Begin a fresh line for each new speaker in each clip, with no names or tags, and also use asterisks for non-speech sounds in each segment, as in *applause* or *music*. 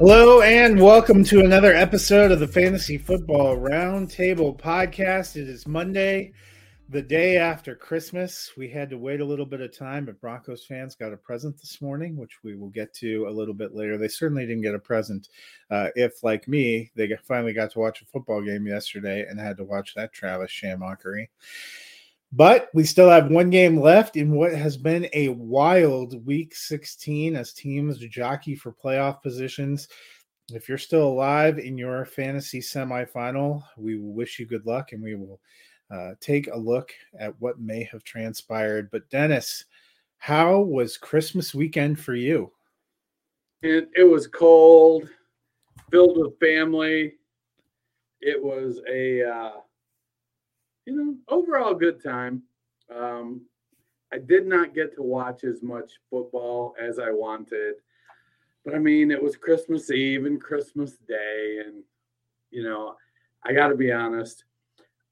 Hello and welcome to another episode of the Fantasy Football Roundtable podcast. It is Monday, the day after Christmas. We had to wait a little bit of time, but Broncos fans got a present this morning, which we will get to a little bit later. They certainly didn't get a present uh, if, like me, they finally got to watch a football game yesterday and had to watch that Travis Shamockery. But we still have one game left in what has been a wild week 16 as teams jockey for playoff positions. If you're still alive in your fantasy semifinal, we wish you good luck and we will uh, take a look at what may have transpired. But, Dennis, how was Christmas weekend for you?
It, it was cold, filled with family. It was a uh, you know, overall good time. Um, I did not get to watch as much football as I wanted, but I mean, it was Christmas Eve and Christmas Day, and you know, I got to be honest,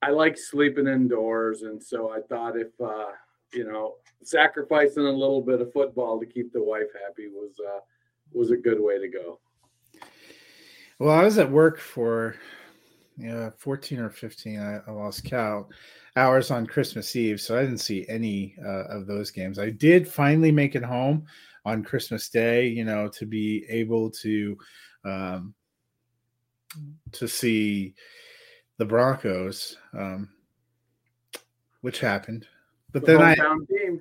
I like sleeping indoors, and so I thought if uh, you know, sacrificing a little bit of football to keep the wife happy was uh, was a good way to go.
Well, I was at work for yeah, 14 or 15, I, I lost count, hours on Christmas Eve. So I didn't see any uh, of those games. I did finally make it home on Christmas Day, you know, to be able to um, to see the Broncos, um, which happened. But
The
then I,
team.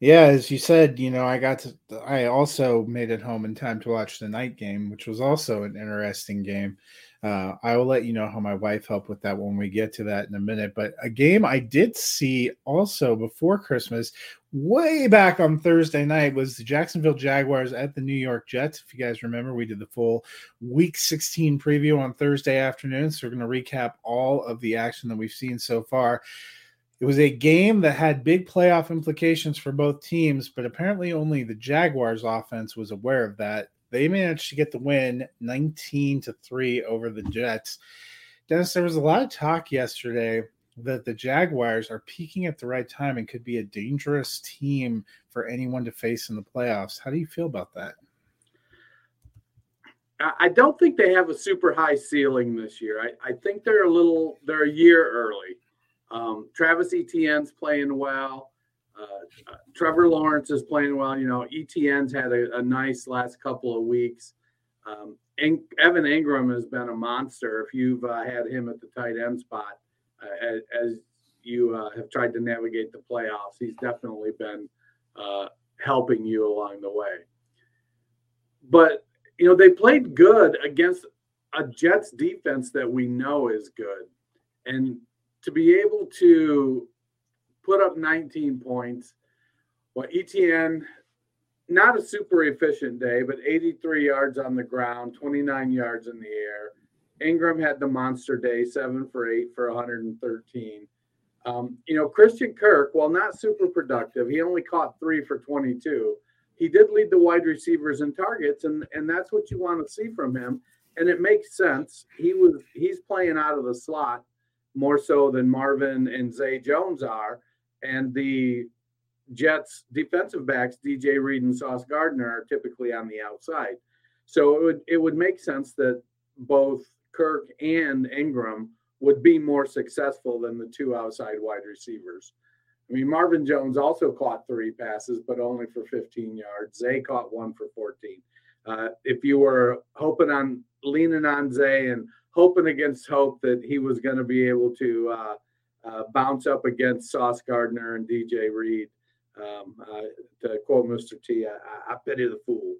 yeah, as you said, you know, I got to, I also made it home in time to watch the night game, which was also an interesting game. Uh, I will let you know how my wife helped with that when we get to that in a minute. But a game I did see also before Christmas, way back on Thursday night, was the Jacksonville Jaguars at the New York Jets. If you guys remember, we did the full Week 16 preview on Thursday afternoon. So we're going to recap all of the action that we've seen so far. It was a game that had big playoff implications for both teams, but apparently only the Jaguars offense was aware of that. They managed to get the win 19 to 3 over the Jets. Dennis, there was a lot of talk yesterday that the Jaguars are peaking at the right time and could be a dangerous team for anyone to face in the playoffs. How do you feel about that?
I don't think they have a super high ceiling this year. I, I think they're a little, they're a year early. Um, Travis Etienne's playing well. Uh, uh, Trevor Lawrence is playing well. You know, Etienne's had a, a nice last couple of weeks. Um, Evan Ingram has been a monster. If you've uh, had him at the tight end spot, uh, as, as, you uh, have tried to navigate the playoffs, he's definitely been uh, helping you along the way. But you know they played good against a Jets defense that we know is good, and to be able to put up 19 points, well, Etienne not a super efficient day, but 83 yards on the ground, 29 yards in the air. Engram had the monster day, seven for eight for 113. Um, you know, Christian Kirk, while not super productive, he only caught three for 22. He did lead the wide receivers in targets, and and that's what you want to see from him. And it makes sense. He was he's playing out of the slot more so than Marvin and Zay Jones are, and the Jets defensive backs, DJ Reed and Sauce Gardner, are typically on the outside. So it would it would make sense that both Kirk and Engram would be more successful than the two outside wide receivers. I mean, Marvin Jones also caught three passes, but only for 15 yards. Zay caught one for 14. Uh, if you were hoping on leaning on Zay and hoping against hope that he was going to be able to uh, uh, bounce up against Sauce Gardner and DJ Reed, um, uh, to quote Mr. T, I, I pity the fool.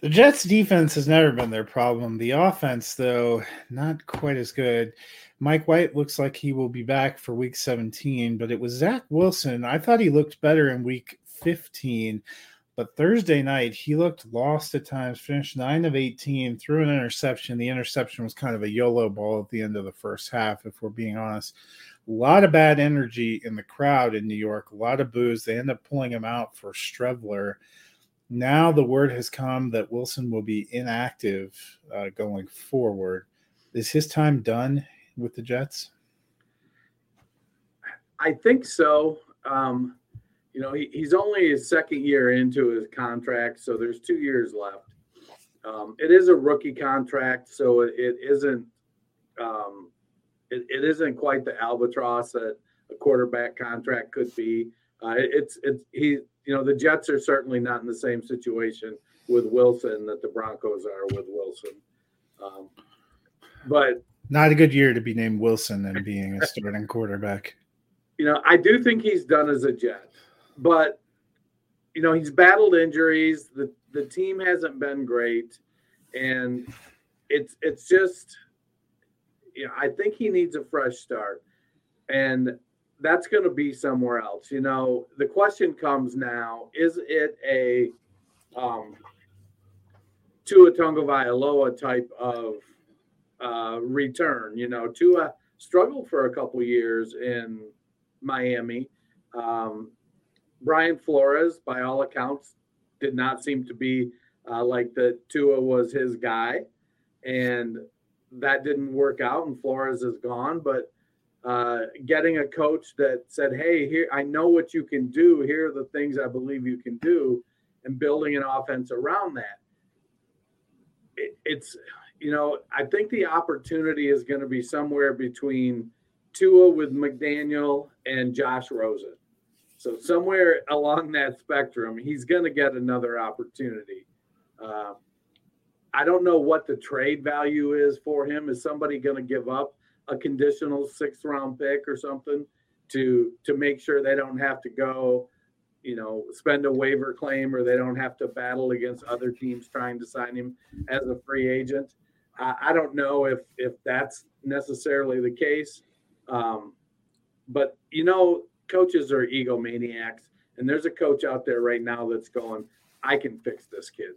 The Jets' defense has never been their problem. The offense, though, not quite as good. Mike White looks like he will be back for week 17, but it was Zach Wilson. I thought he looked better in week 15, but Thursday night he looked lost at times, finished 9 of 18, threw an interception. The interception was kind of a YOLO ball at the end of the first half, if we're being honest a lot of bad energy in the crowd in New York, a lot of boos. They end up pulling him out for Streveler. Now the word has come that Wilson will be inactive uh, going forward. Is his time done with the Jets?
I think so. Um, you know, he, he's only his second year into his contract, so there's two years left. Um, it is a rookie contract, so it, it isn't um, it, it isn't quite the albatross that a quarterback contract could be. Uh, it, it's it's he you know the Jets are certainly not in the same situation with Wilson that the Broncos are with Wilson. Um, but
not a good year to be named Wilson and being a starting quarterback.
You know, I do think he's done as a Jet, but you know he's battled injuries. the The team hasn't been great, and it's it's just you know, I think he needs a fresh start. And that's going to be somewhere else. You know, the question comes now is it a um, Tua Tagovailoa type of uh, return? You know, Tua struggled for a couple years in Miami. Um, Brian Flores, by all accounts, did not seem to be uh, like that Tua was his guy. And that didn't work out and Flores is gone. But uh, getting a coach that said, "Hey, here I know what you can do. Here are the things I believe you can do," and building an offense around that. It, it's you know I think the opportunity is going to be somewhere between Tua with McDaniel and Josh Rosen. So somewhere along that spectrum, he's going to get another opportunity. Uh, I don't know what the trade value is for him. Is somebody going to give up a conditional sixth round pick or something to to make sure they don't have to go, you know, spend a waiver claim or they don't have to battle against other teams trying to sign him as a free agent? I, I don't know if if that's necessarily the case. Um, but you know, coaches are egomaniacs, and there's a coach out there right now that's going, "I can fix this kid."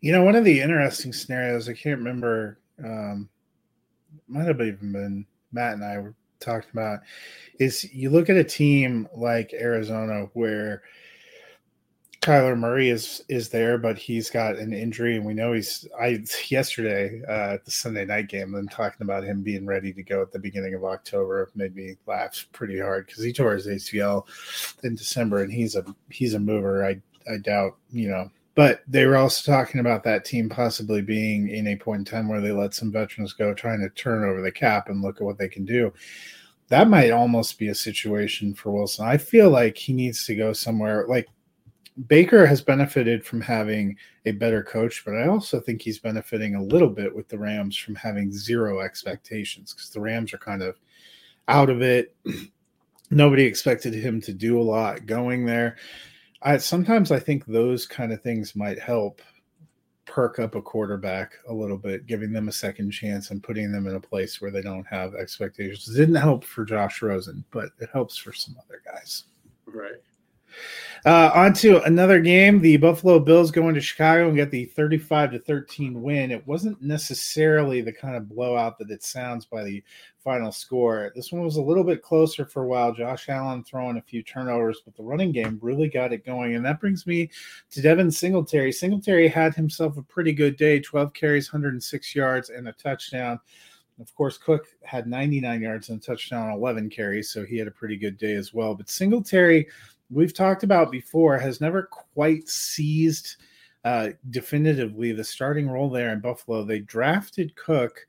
You know, one of the interesting scenarios, I can't remember, um, might have even been Matt and I were talking about, is you look at a team like Arizona where Kyler Murray is is there, but he's got an injury, and we know he's. I *laughs* yesterday uh, at the Sunday night game, them talking about him being ready to go at the beginning of October made me laugh pretty hard because he tore his ACL in December, and he's a he's a mover. I I doubt you know but they were also talking about that team possibly being in a point in time where they let some veterans go, trying to turn over the cap and look at what they can do. That might almost be a situation for Wilson. I feel like he needs to go somewhere like Baker has benefited from having a better coach, but I also think he's benefiting a little bit with the Rams from having zero expectations because the Rams are kind of out of it. *clears throat* Nobody expected him to do a lot going there. I sometimes I think those kind of things might help perk up a quarterback a little bit, giving them a second chance and putting them in a place where they don't have expectations. It didn't help for Josh Rosen, but it helps for some other guys.
Right.
Uh, on to another game. The Buffalo Bills go into Chicago and get the 35 to 13 win. It wasn't necessarily the kind of blowout that it sounds by the final score. This one was a little bit closer for a while. Josh Allen throwing a few turnovers, but the running game really got it going. And that brings me to Devin Singletary. Singletary had himself a pretty good day 12 carries, 106 yards, and a touchdown. Of course, Cook had 99 yards and a touchdown, 11 carries, so he had a pretty good day as well. But Singletary we've talked about before has never quite seized uh, definitively the starting role there in Buffalo. They drafted Cook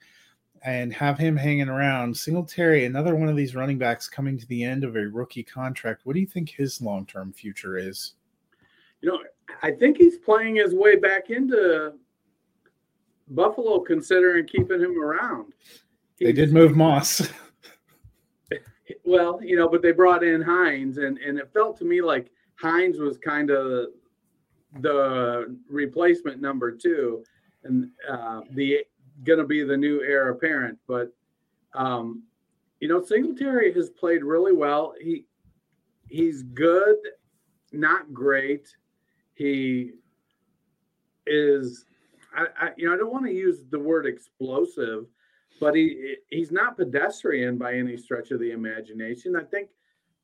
and have him hanging around. Singletary, another one of these running backs coming to the end of a rookie contract. What do you think his long term future is?
You know, I think he's playing his way back into Buffalo, considering keeping him around.
He's, they did move Moss. *laughs*
Well, you know, but they brought in Hines, and and it felt to me like Hines was kind of the replacement number two, and uh, the going to be the new heir apparent. But um, you know, Singletary has played really well. He he's good, not great. He is. I, I you know I don't want to use the word explosive but he he's not pedestrian by any stretch of the imagination. I think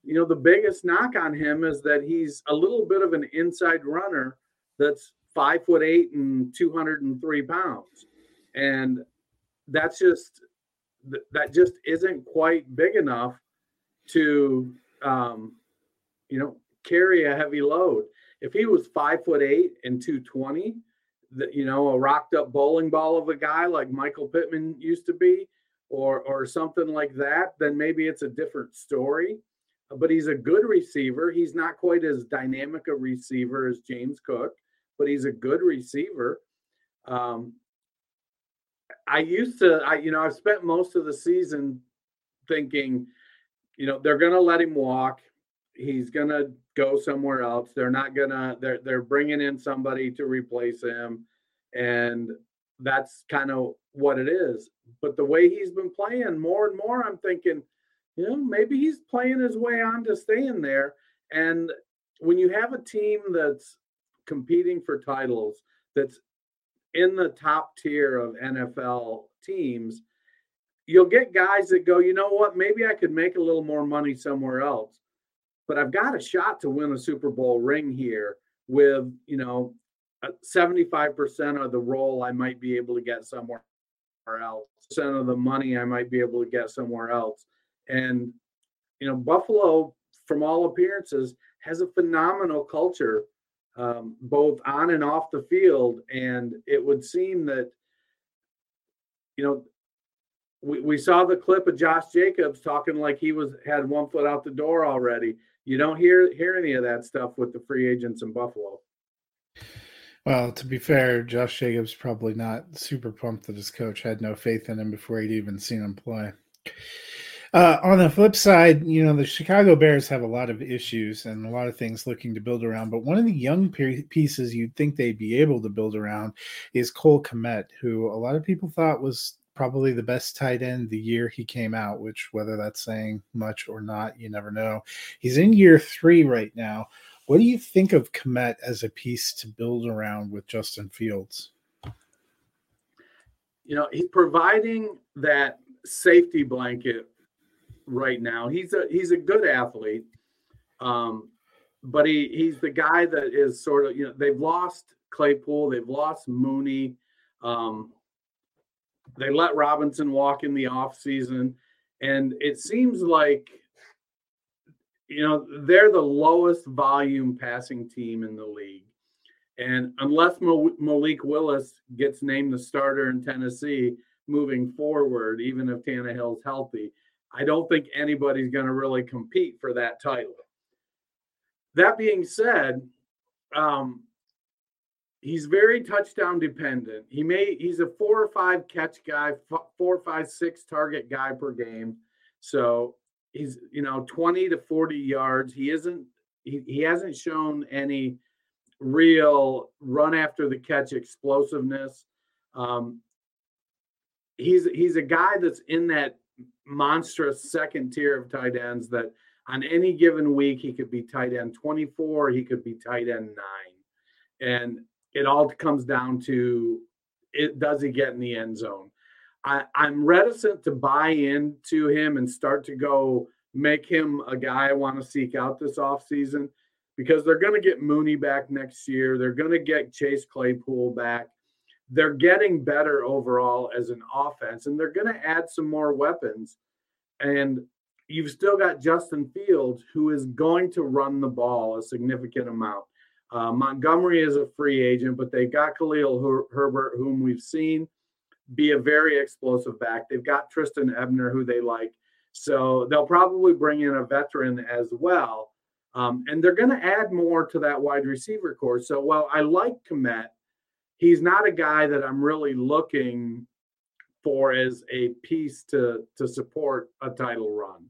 you know the biggest knock on him is that he's a little bit of an inside runner that's five foot eight and 203 pounds and that's just that just isn't quite big enough to um, you know carry a heavy load if he was five foot eight and 220 the, you know, a rocked up bowling ball of a guy like Michael Pittman used to be, or or something like that, then maybe it's a different story. But he's a good receiver. He's not quite as dynamic a receiver as James Cook, but he's a good receiver. Um, I used to, I you know, I've spent most of the season thinking, you know, they're going to let him walk. He's going to go somewhere else. They're not gonna. They're they're bringing in somebody to replace him, and that's kind of what it is. But the way he's been playing, more and more, I'm thinking, you know, maybe he's playing his way on to staying there. And when you have a team that's competing for titles, that's in the top tier of NFL teams, you'll get guys that go, you know what, maybe I could make a little more money somewhere else but I've got a shot to win a Super Bowl ring here with, you know, 75% of the role I might be able to get somewhere else, percent of the money I might be able to get somewhere else. And, you know, Buffalo, from all appearances, has a phenomenal culture, um, both on and off the field. And it would seem that, you know, we, we saw the clip of Josh Jacobs talking like he was had one foot out the door already you don't hear hear any of that stuff with the free agents in Buffalo.
Well, to be fair, Josh Jacobs probably not super pumped that his coach had no faith in him before he'd even seen him play. Uh, on the flip side, you know, the Chicago Bears have a lot of issues and a lot of things looking to build around. But one of the young pieces you'd think they'd be able to build around is Cole Kmet, who a lot of people thought was probably the best tight end the year he came out, which whether that's saying much or not, you never know. He's in year three right now. What do you think of Kmet as a piece to build around with Justin Fields?
You know, he's providing that safety blanket right now. He's a he's a good athlete. Um, but he he's the guy that is sort of, you know, they've lost Claypool, they've lost Mooney. Um, they let Robinson walk in the offseason. And it seems like, you know, they're the lowest volume passing team in the league. And unless Malik Willis gets named the starter in Tennessee moving forward, even if Tannehill's healthy, I don't think anybody's going to really compete for that title. That being said, um, he's very touchdown dependent. He may he's a four or five catch guy, four, five, six target guy per game. So he's you know 20 to 40 yards. He isn't he, he hasn't shown any real run after the catch explosiveness. Um, he's he's a guy that's in that monstrous second tier of tight ends that on any given week he could be tight end 24 he could be tight end 9 and it all comes down to it does he get in the end zone? I, i'm reticent to buy into him and start to go make him a guy i want to seek out this offseason because they're going to get mooney back next year they're going to get chase claypool back. They're getting better overall as an offense and they're going to add some more weapons. And you've still got Justin Fields who is going to run the ball a significant amount. Uh, Montgomery is a free agent, but they've got Khalil Her- Herbert, whom we've seen be a very explosive back. They've got Trestan Ebner, who they like. So they'll probably bring in a veteran as well. Um, and they're going to add more to that wide receiver corps. So while I like Kmet, he's not a guy that I'm really looking for as a piece to to support a title run.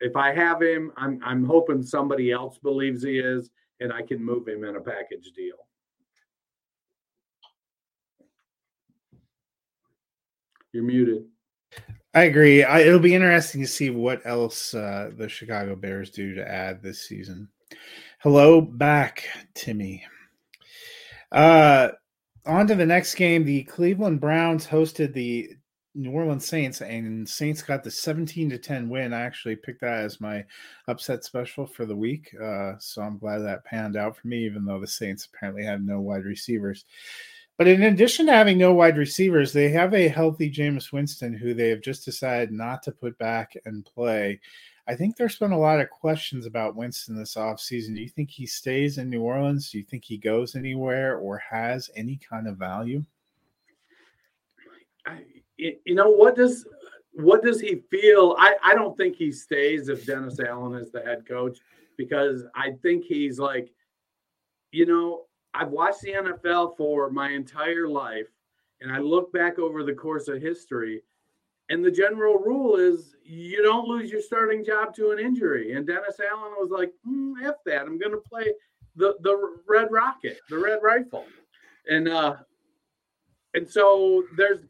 If I have him, I'm I'm hoping somebody else believes he is, and I can move him in a package deal. You're muted.
I agree. I, it'll be interesting to see what else uh, the Chicago Bears do to add this season. Hello back, Timmy. Uh, on to the next game. The Cleveland Browns hosted the New Orleans Saints, and Saints got the 17 to 10 win. I actually picked that as my upset special for the week. Uh, so I'm glad that panned out for me, even though the Saints apparently had no wide receivers. But in addition to having no wide receivers, they have a healthy Jameis Winston who they have just decided not to put back and play. I think there's been a lot of questions about Winston this offseason. Do you think he stays in New Orleans? Do you think he goes anywhere or has any kind of value?
You know what does what does he feel? I, I don't think he stays if Dennis Allen is the head coach because I think he's like, you know, I've watched the NFL for my entire life, and I look back over the course of history, and the general rule is you don't lose your starting job to an injury. And Dennis Allen was like, mm, "F that! I'm going to play the the Red Rocket, the Red Rifle," and uh, and so there's.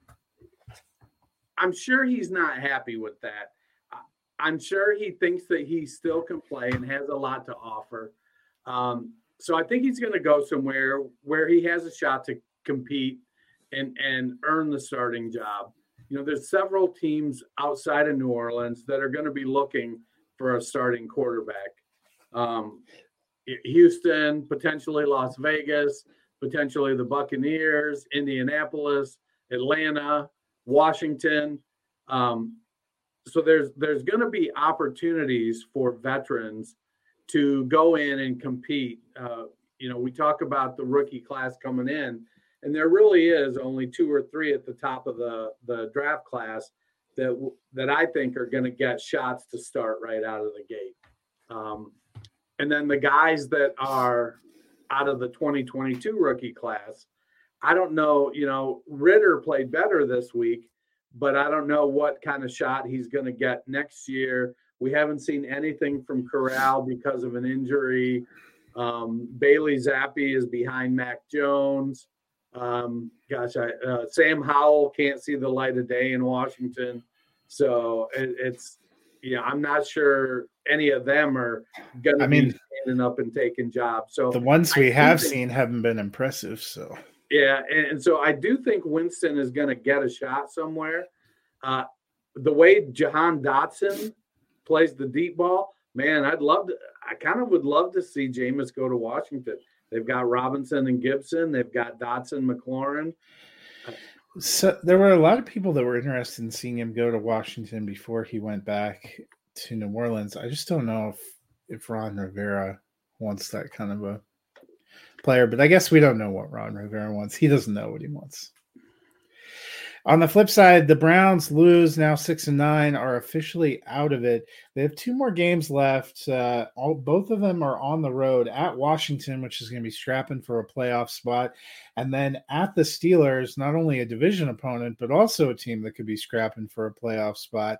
I'm sure he's not happy with that. I'm sure he thinks that he still can play and has a lot to offer. Um, so I think he's going to go somewhere where he has a shot to compete and and earn the starting job you know, there's several teams outside of New Orleans that are going to be looking for a starting quarterback. Um, Houston, potentially Las Vegas, potentially the Buccaneers, Indianapolis, Atlanta, Washington. Um, so there's there's going to be opportunities for veterans to go in and compete. Uh, you know, we talk about the rookie class coming in and there really is only two or three at the top of the the draft class that that I think are going to get shots to start right out of the gate. Um, and then the guys that are out of the 2022 rookie class, I don't know. You know, Ridder played better this week, but I don't know what kind of shot he's going to get next year. We haven't seen anything from Corral because of an injury. Um, Bailey Zappe is behind Mac Jones. Um, gosh, I, uh, Sam Howell can't see the light of day in Washington, so it, it's yeah, I'm not sure any of them are going to be mean, standing up and taking jobs. So
the ones we I have seen haven't been impressive. So
yeah, and, so I do think Winston is going to get a shot somewhere. Uh, the way Jahan Dotson plays the deep ball, man, I'd love to. I kind of would love to see Jameis go to Washington. They've got Robinson and Gibson. They've got Dotson, McLaurin.
So there were a lot of people that were interested in seeing him go to Washington before he went back to New Orleans. I just don't know if if Ron Rivera wants that kind of a player, but I guess we don't know what Ron Rivera wants. He doesn't know what he wants. On the flip side, the Browns lose now six and nine, are officially out of it. They have two more games left. Uh, all both of them are on the road at Washington, which is going to be strapping for a playoff spot, and then at the Steelers, not only a division opponent but also a team that could be scrapping for a playoff spot.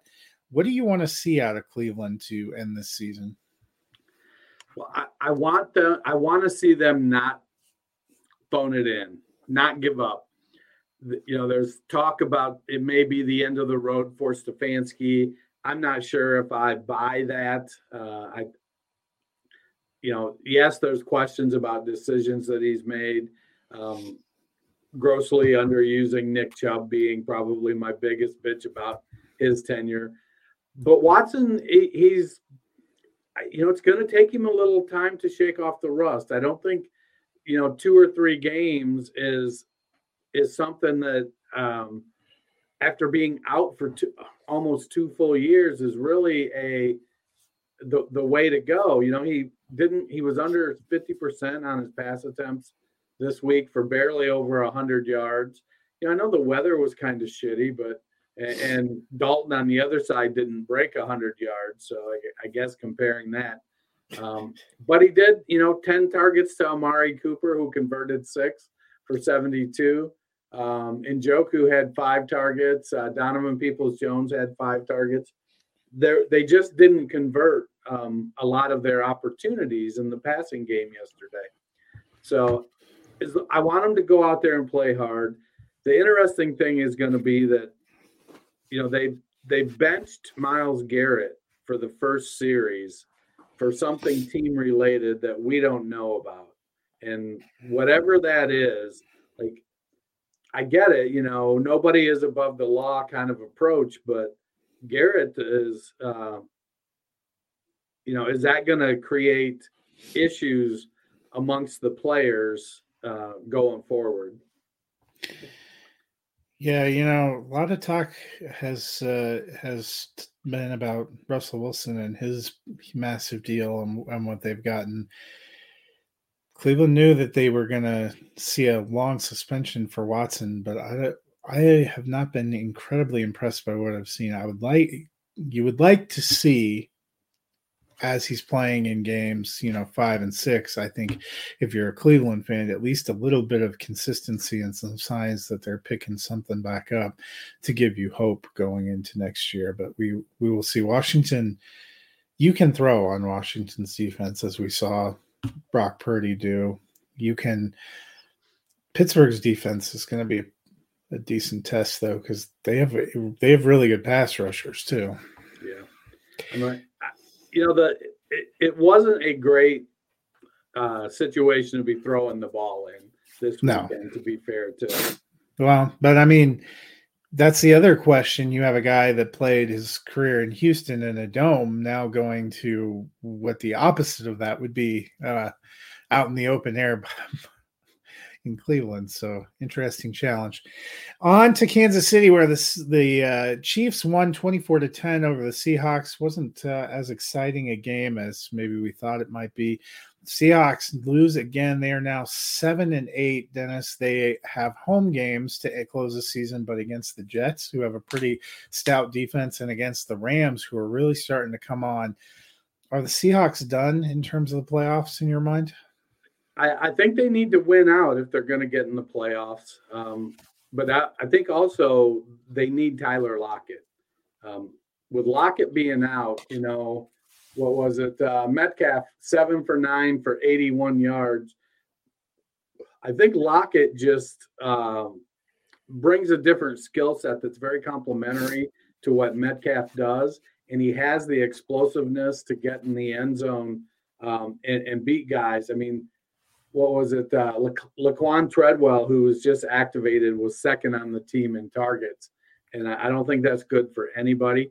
What do you want to see out of Cleveland to end this season?
Well, I, I want them. I want to see them not phone it in, not give up you know, there's talk about it may be the end of the road for Stefanski. I'm not sure if I buy that. Uh, I, you know, yes, there's questions about decisions that he's made. Um, grossly underusing Nick Chubb being probably my biggest bitch about his tenure. But Watson, he, he's, you know, it's going to take him a little time to shake off the rust. I don't think, you know, two or three games is is something that um, after being out for two, almost two full years is really a the, the way to go. You know, he didn't he was under 50% on his pass attempts this week for barely over 100 yards. You know, I know the weather was kind of shitty, but and Dalton on the other side didn't break 100 yards. So I, I guess comparing that. Um, but he did, you know, 10 targets to Amari Cooper, who converted six for 72. Um, Njoku had five targets. Uh, Donovan Peoples Jones had five targets. They they just didn't convert um, a lot of their opportunities in the passing game yesterday. So I want them to go out there and play hard. The interesting thing is going to be that you know they they benched Myles Garrett for the first series for something team related that we don't know about, and whatever that is, like I get it, you know, nobody is above the law kind of approach, but Garrett is, uh, you know, is that going to create issues amongst the players uh, going forward?
Yeah, you know, a lot of talk has uh, has been about Russell Wilson and his massive deal and, and what they've gotten. Cleveland knew that they were going to see a long suspension for Watson, but I I have not been incredibly impressed by what I've seen. I would like you would like to see as he's playing in games, you know, five and six. I think if you're a Cleveland fan, at least a little bit of consistency and some signs that they're picking something back up to give you hope going into next year. But we we will see. Washington, you can throw on Washington's defense as we saw Brock Purdy do. You can Pittsburgh's defense is going to be a decent test though because they have they have really good pass rushers too.
Yeah, like, you know the it, it wasn't a great uh, situation to be throwing the ball in this weekend. No. To be fair to
well, but I mean that's the other question. You have a guy that played his career in Houston in a dome, now going to what the opposite of that would be uh, out in the open air *laughs* in Cleveland. So interesting challenge. On to Kansas City, where the the uh, Chiefs won twenty four to ten over the Seahawks. wasn't uh, as exciting a game as maybe we thought it might be. Seahawks lose again. They are now seven and eight. Dennis, they have home games to close the season, but against the Jets, who have a pretty stout defense, and against the Rams, who are really starting to come on. Are the Seahawks done in terms of the playoffs in your mind?
I, I think they need to win out if they're going to get in the playoffs. Um, but I, I, think also they need Tyler Lockett. Um, with Lockett being out, you know, what was it? Uh, Metcalf seven for nine for 81 yards. I think Lockett just um, brings a different skill set that's very complementary to what Metcalf does, and he has the explosiveness to get in the end zone um, and, and, beat guys. I mean, what was it? Uh, La- Laquan Treadwell, who was just activated, was second on the team in targets, and I, I don't think that's good for anybody.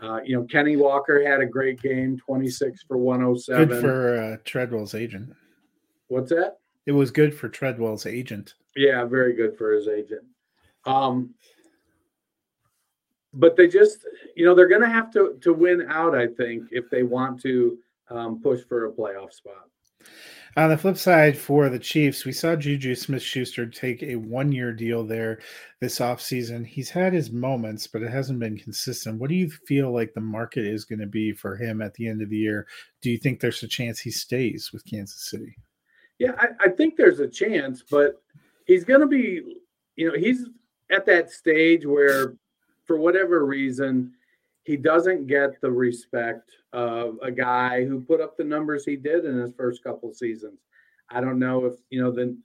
Uh, you know, Kenny Walker had a great game, 26 for 107.
Good for uh, Treadwell's agent.
What's that?
It was good for Treadwell's agent.
Yeah, very good for his agent. Um, but they just, you know, they're going to have to to win out. I think if they want to um, push for a playoff spot.
On the flip side, for the Chiefs, we saw Juju Smith Schuster take a one year deal there this offseason. He's had his moments, but it hasn't been consistent. What do you feel like the market is going to be for him at the end of the year? Do you think there's a chance he stays with Kansas City?
Yeah, I, I think there's a chance, but he's going to be, you know, he's at that stage where, for whatever reason, he doesn't get the respect of a guy who put up the numbers he did in his first couple of seasons. I don't know if you know then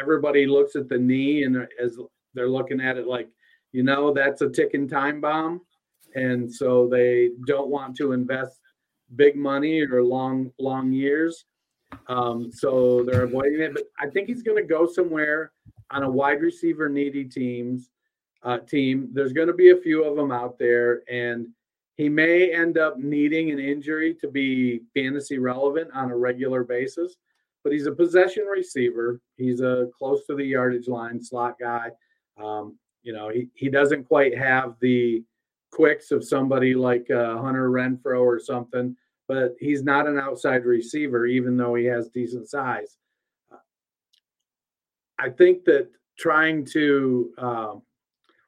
everybody looks at the knee and as they're looking at it like you know that's a ticking time bomb. And so they don't want to invest big money or long long years. Um, so they're avoiding it but i think he's going to go somewhere on a wide receiver needy teams uh, team. There's going to be a few of them out there, and he may end up needing an injury to be fantasy relevant on a regular basis. But he's a possession receiver. He's a close to the yardage line slot guy. Um, you know, he, he doesn't quite have the quicks of somebody like uh, Hunter Renfrow or something, but he's not an outside receiver, even though he has decent size. I think that trying to um,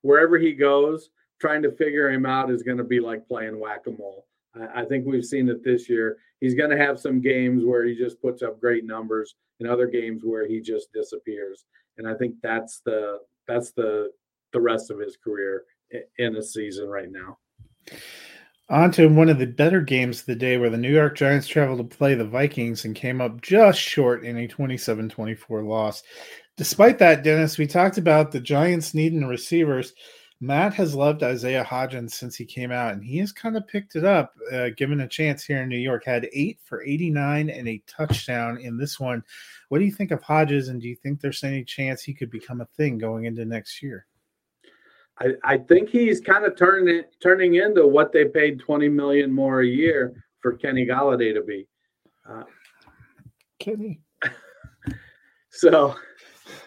wherever he goes, trying to figure him out is going to be like playing whack a mole. I, I think we've seen it this year. He's going to have some games where he just puts up great numbers, and other games where he just disappears. And I think that's the that's the the rest of his career in a season right now.
On to one of the better games of the day where the New York Giants traveled to play the Vikings and came up just short in a 27 24 loss. Despite that, Dennis, we talked about the Giants needing receivers. Matt has loved Isaiah Hodgins since he came out, and he has kind of picked it up, uh, given a chance here in New York. Had eight for 89 and a touchdown in this one. What do you think of Hodges, and do you think there's any chance he could become a thing going into next year?
I, I think he's kind of turning turning into what they paid 20 million more a year for Kenny Golladay to be. Uh,
Kenny. *laughs*
so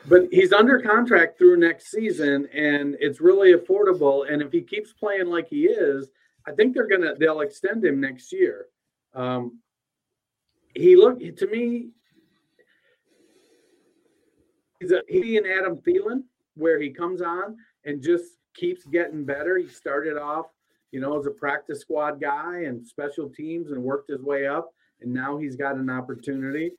but he's under contract through next season and it's really affordable and if he keeps playing like he is i think they're gonna they'll extend him next year. Um, he looked to me he's a he and adam Thielen, where he comes on and just keeps getting better. He started off you know as a practice squad guy and special teams and worked his way up and now he's got an opportunity.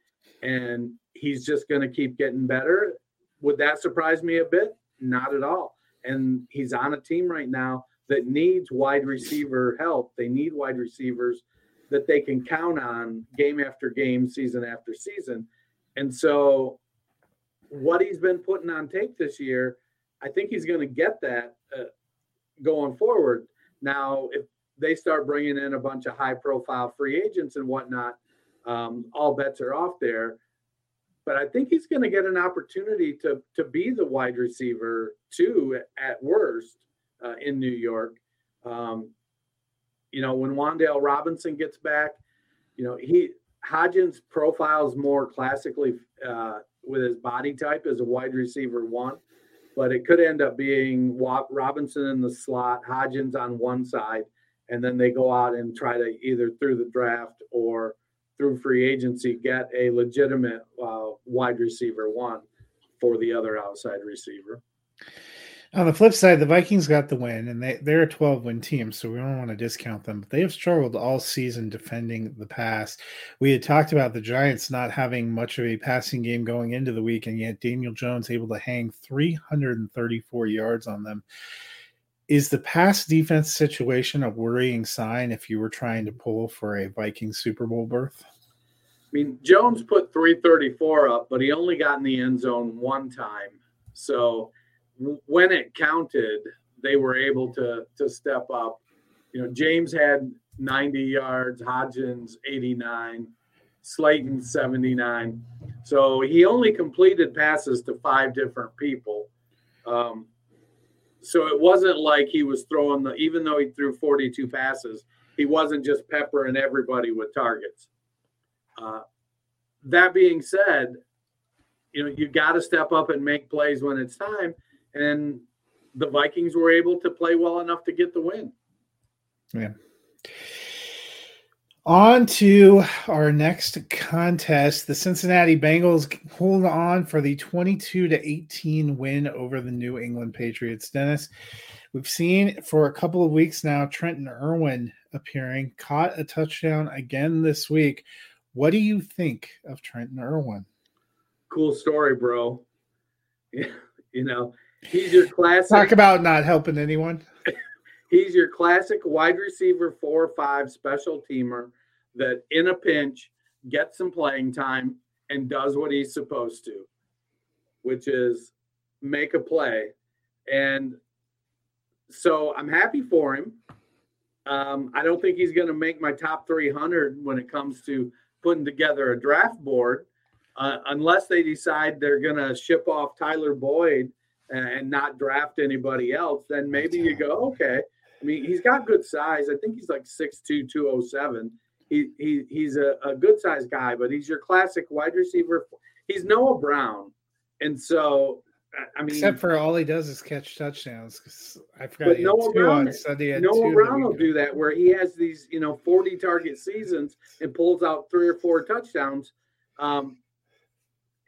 And he's just going to keep getting better. Would that surprise me a bit? Not at all. And he's on a team right now that needs wide receiver help. They need wide receivers that they can count on game after game, season after season. And so, what he's been putting on tape this year, I think he's going to get that uh, going forward. Now, if they start bringing in a bunch of high profile free agents and whatnot, um, all bets are off there but I think he's going to get an opportunity to to be the wide receiver too at worst uh, in New York. Um, you know, when Wan'Dale Robinson gets back, you know he Hodgins profiles more classically uh, with his body type as a wide receiver one, but it could end up being Robinson in the slot, Hodgins on one side, and then they go out and try to either through the draft or through free agency get a legitimate uh, wide receiver one for the other outside receiver.
On the flip side, the Vikings got the win, and they, they're a 12 win team, so we don't want to discount them. But they have struggled all season defending the pass. We had talked about the Giants not having much of a passing game going into the week, and yet Daniel Jones able to hang 334 yards on them. Is the pass defense situation a worrying sign if you were trying to pull for a Viking Super Bowl berth?
I mean, Jones put 334 up, but he only got in the end zone one time. So when it counted, they were able to to step up. You know, James had 90 yards, Hodgins 89, Slayton 79. So he only completed passes to five different people. Um, so it wasn't like he was throwing the, even though he threw 42 passes, he wasn't just peppering everybody with targets. Uh, that being said, you know, you got to step up and make plays when it's time. And the Vikings were able to play well enough to get the win.
Yeah. On to our next contest. The Cincinnati Bengals hold on for the 22 to 18 win over the New England Patriots. Dennis, we've seen for a couple of weeks now Trenton Irwin appearing, caught a touchdown again this week. What do you think of Trenton Irwin?
Cool story, bro. *laughs* you know, he's your classic.
Talk about not helping anyone.
He's your classic wide receiver, four or five special teamer that in a pinch gets some playing time and does what he's supposed to, which is make a play. And so I'm happy for him. Um, I don't think he's going to make my top 300 when it comes to putting together a draft board, uh, unless they decide they're going to ship off Tyler Boyd and, and not draft anybody else. Then maybe you go, okay, I mean, he's got good size. I think he's like 6'2, 207. He, he, he's a, a good sized guy, but he's your classic wide receiver. He's Noah Brown. And so, I mean,
except for all he does is catch touchdowns. I forgot.
But Noah Brown, Noah Brown will do that where he has these, you know, 40 target seasons and pulls out three or four touchdowns. Um,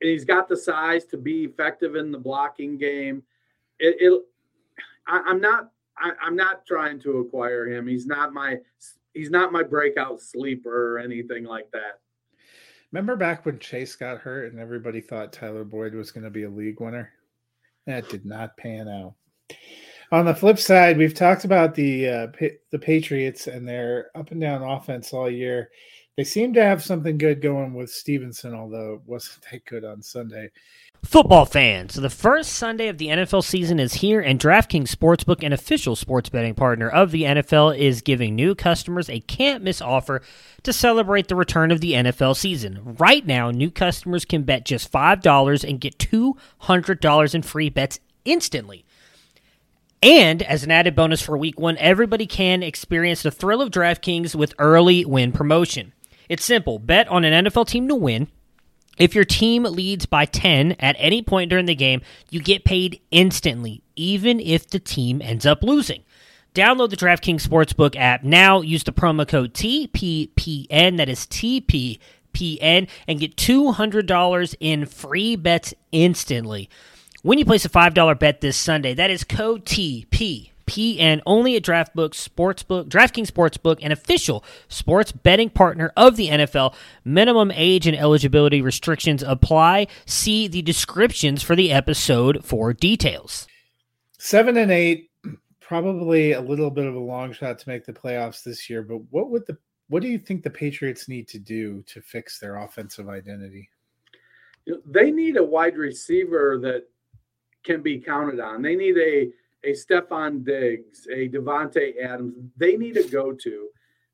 and he's got the size to be effective in the blocking game. It, it I, I'm not I, am not trying to acquire him. He's not my he's not my breakout sleeper or anything like that.
Remember back when Chase got hurt and everybody thought Tyler Boyd was going to be a league winner? That did not pan out. On the flip side, we've talked about the uh, the Patriots and their up and down offense all year. They seem to have something good going with Stevenson, although it wasn't *laughs* that good on Sunday.
Football fans, the first Sunday of the NFL season is here, and DraftKings Sportsbook, an official sports betting partner of the NFL, is giving new customers a can't miss offer to celebrate the return of the NFL season. Right now, new customers can bet just $5 and get $200 in free bets instantly. And as an added bonus for week one, everybody can experience the thrill of DraftKings with early win promotion. It's simple bet on an NFL team to win if your team leads by 10 at any point during the game, you get paid instantly, even if the team ends up losing. Download the DraftKings Sportsbook app now. Use the promo code TPPN, that is TPPN, and get $200 in free bets instantly. When you place a $5 bet this Sunday, that is code TP PN only at DraftBook Sportsbook, DraftKings Sportsbook, an official sports betting partner of the NFL. Minimum age and eligibility restrictions apply. See the descriptions for the episode for details.
Seven and eight, probably a little bit of a long shot to make the playoffs this year. But what would the what do you think the Patriots need to do to fix their offensive identity?
They need a wide receiver that can be counted on. They need a a Stefon Diggs, a Davante Adams, they need to go to.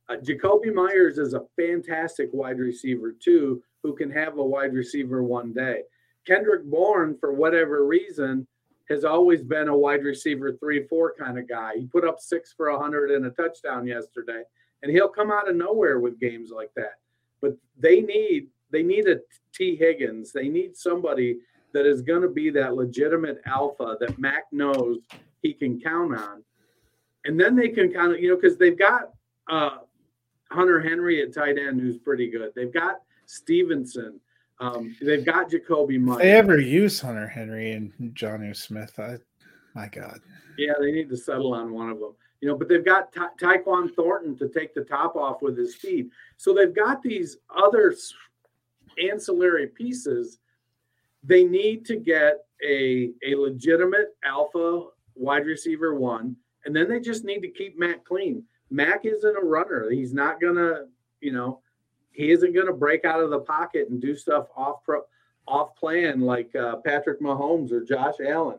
Uh, Jakobi Meyers is a fantastic wide receiver too, who can have a wide receiver one day. Kendrick Bourne, for whatever reason, has always been a wide receiver three, four kind of guy. He put up six for a hundred and a touchdown yesterday, and he'll come out of nowhere with games like that. But they need they need a Tee Higgins. They need somebody that is going to be that legitimate alpha that Mac knows he can count on. And then they can kind of, you know, because they've got uh, Hunter Henry at tight end, who's pretty good. They've got Stevenson. Um, they've got Jakobi Meyers.
They ever use Hunter Henry and Jonnu Smith? I, my God.
Yeah, they need to settle on one of them. You know, but they've got Ty- Tyquan Thornton to take the top off with his speed. So they've got these other ancillary pieces. They need to get a a legitimate alpha wide receiver one, and then they just need to keep Mac clean. Mac isn't a runner. He's not gonna, you know, he isn't gonna break out of the pocket and do stuff off pro, off plan like uh, Patrick Mahomes or Josh Allen.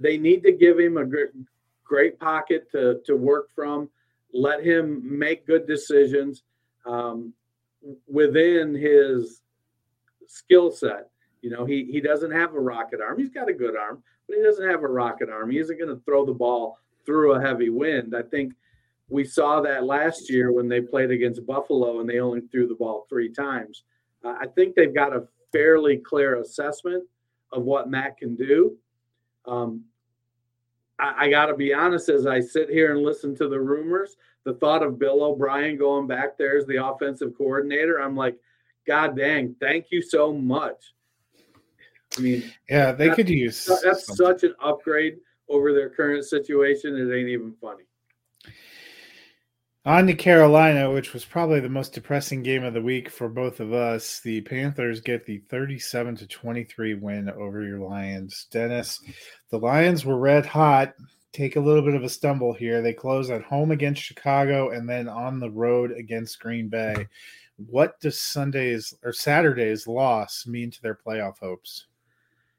They need to give him a great, great pocket to to work from. Let him make good decisions um, within his skill set. You know, he he doesn't have a rocket arm. He's got a good arm, but he doesn't have a rocket arm. He isn't going to throw the ball through a heavy wind. I think we saw that last year when they played against Buffalo and they only threw the ball three times. Uh, I think they've got a fairly clear assessment of what Matt can do. Um, I, I got to be honest, as I sit here and listen to the rumors, the thought of Bill O'Brien going back there as the offensive coordinator, I'm like, God dang, thank you so much. I mean,
yeah, they could use
that's something. such an upgrade over their current situation. It ain't even funny.
On to Carolina, which was probably the most depressing game of the week for both of us. The Panthers get the 37 to 23 win over your Lions. Dennis, the Lions were red hot. Take a little bit of a stumble here. They close at home against Chicago and then on the road against Green Bay. What does Sunday's or Saturday's loss mean to their playoff hopes?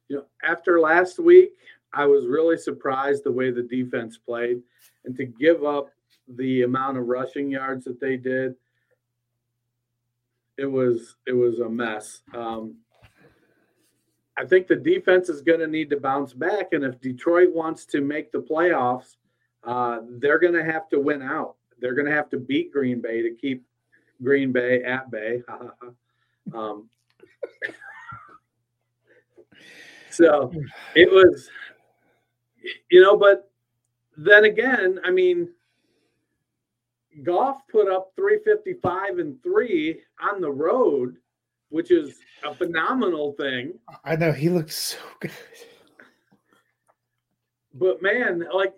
You know, after last week, I was really surprised the way the defense played and to give up the amount of rushing yards that they did, it was it was a mess. Um, I think the defense is going to need to bounce back, and if Detroit wants to make the playoffs, uh, they're going to have to win out. They're going to have to beat Green Bay to keep Green Bay at bay. *laughs* um, so it was, you know, but then again, I mean, Goff put up 355 and three on the road, which is a phenomenal thing.
I know he looks so good.
But man, like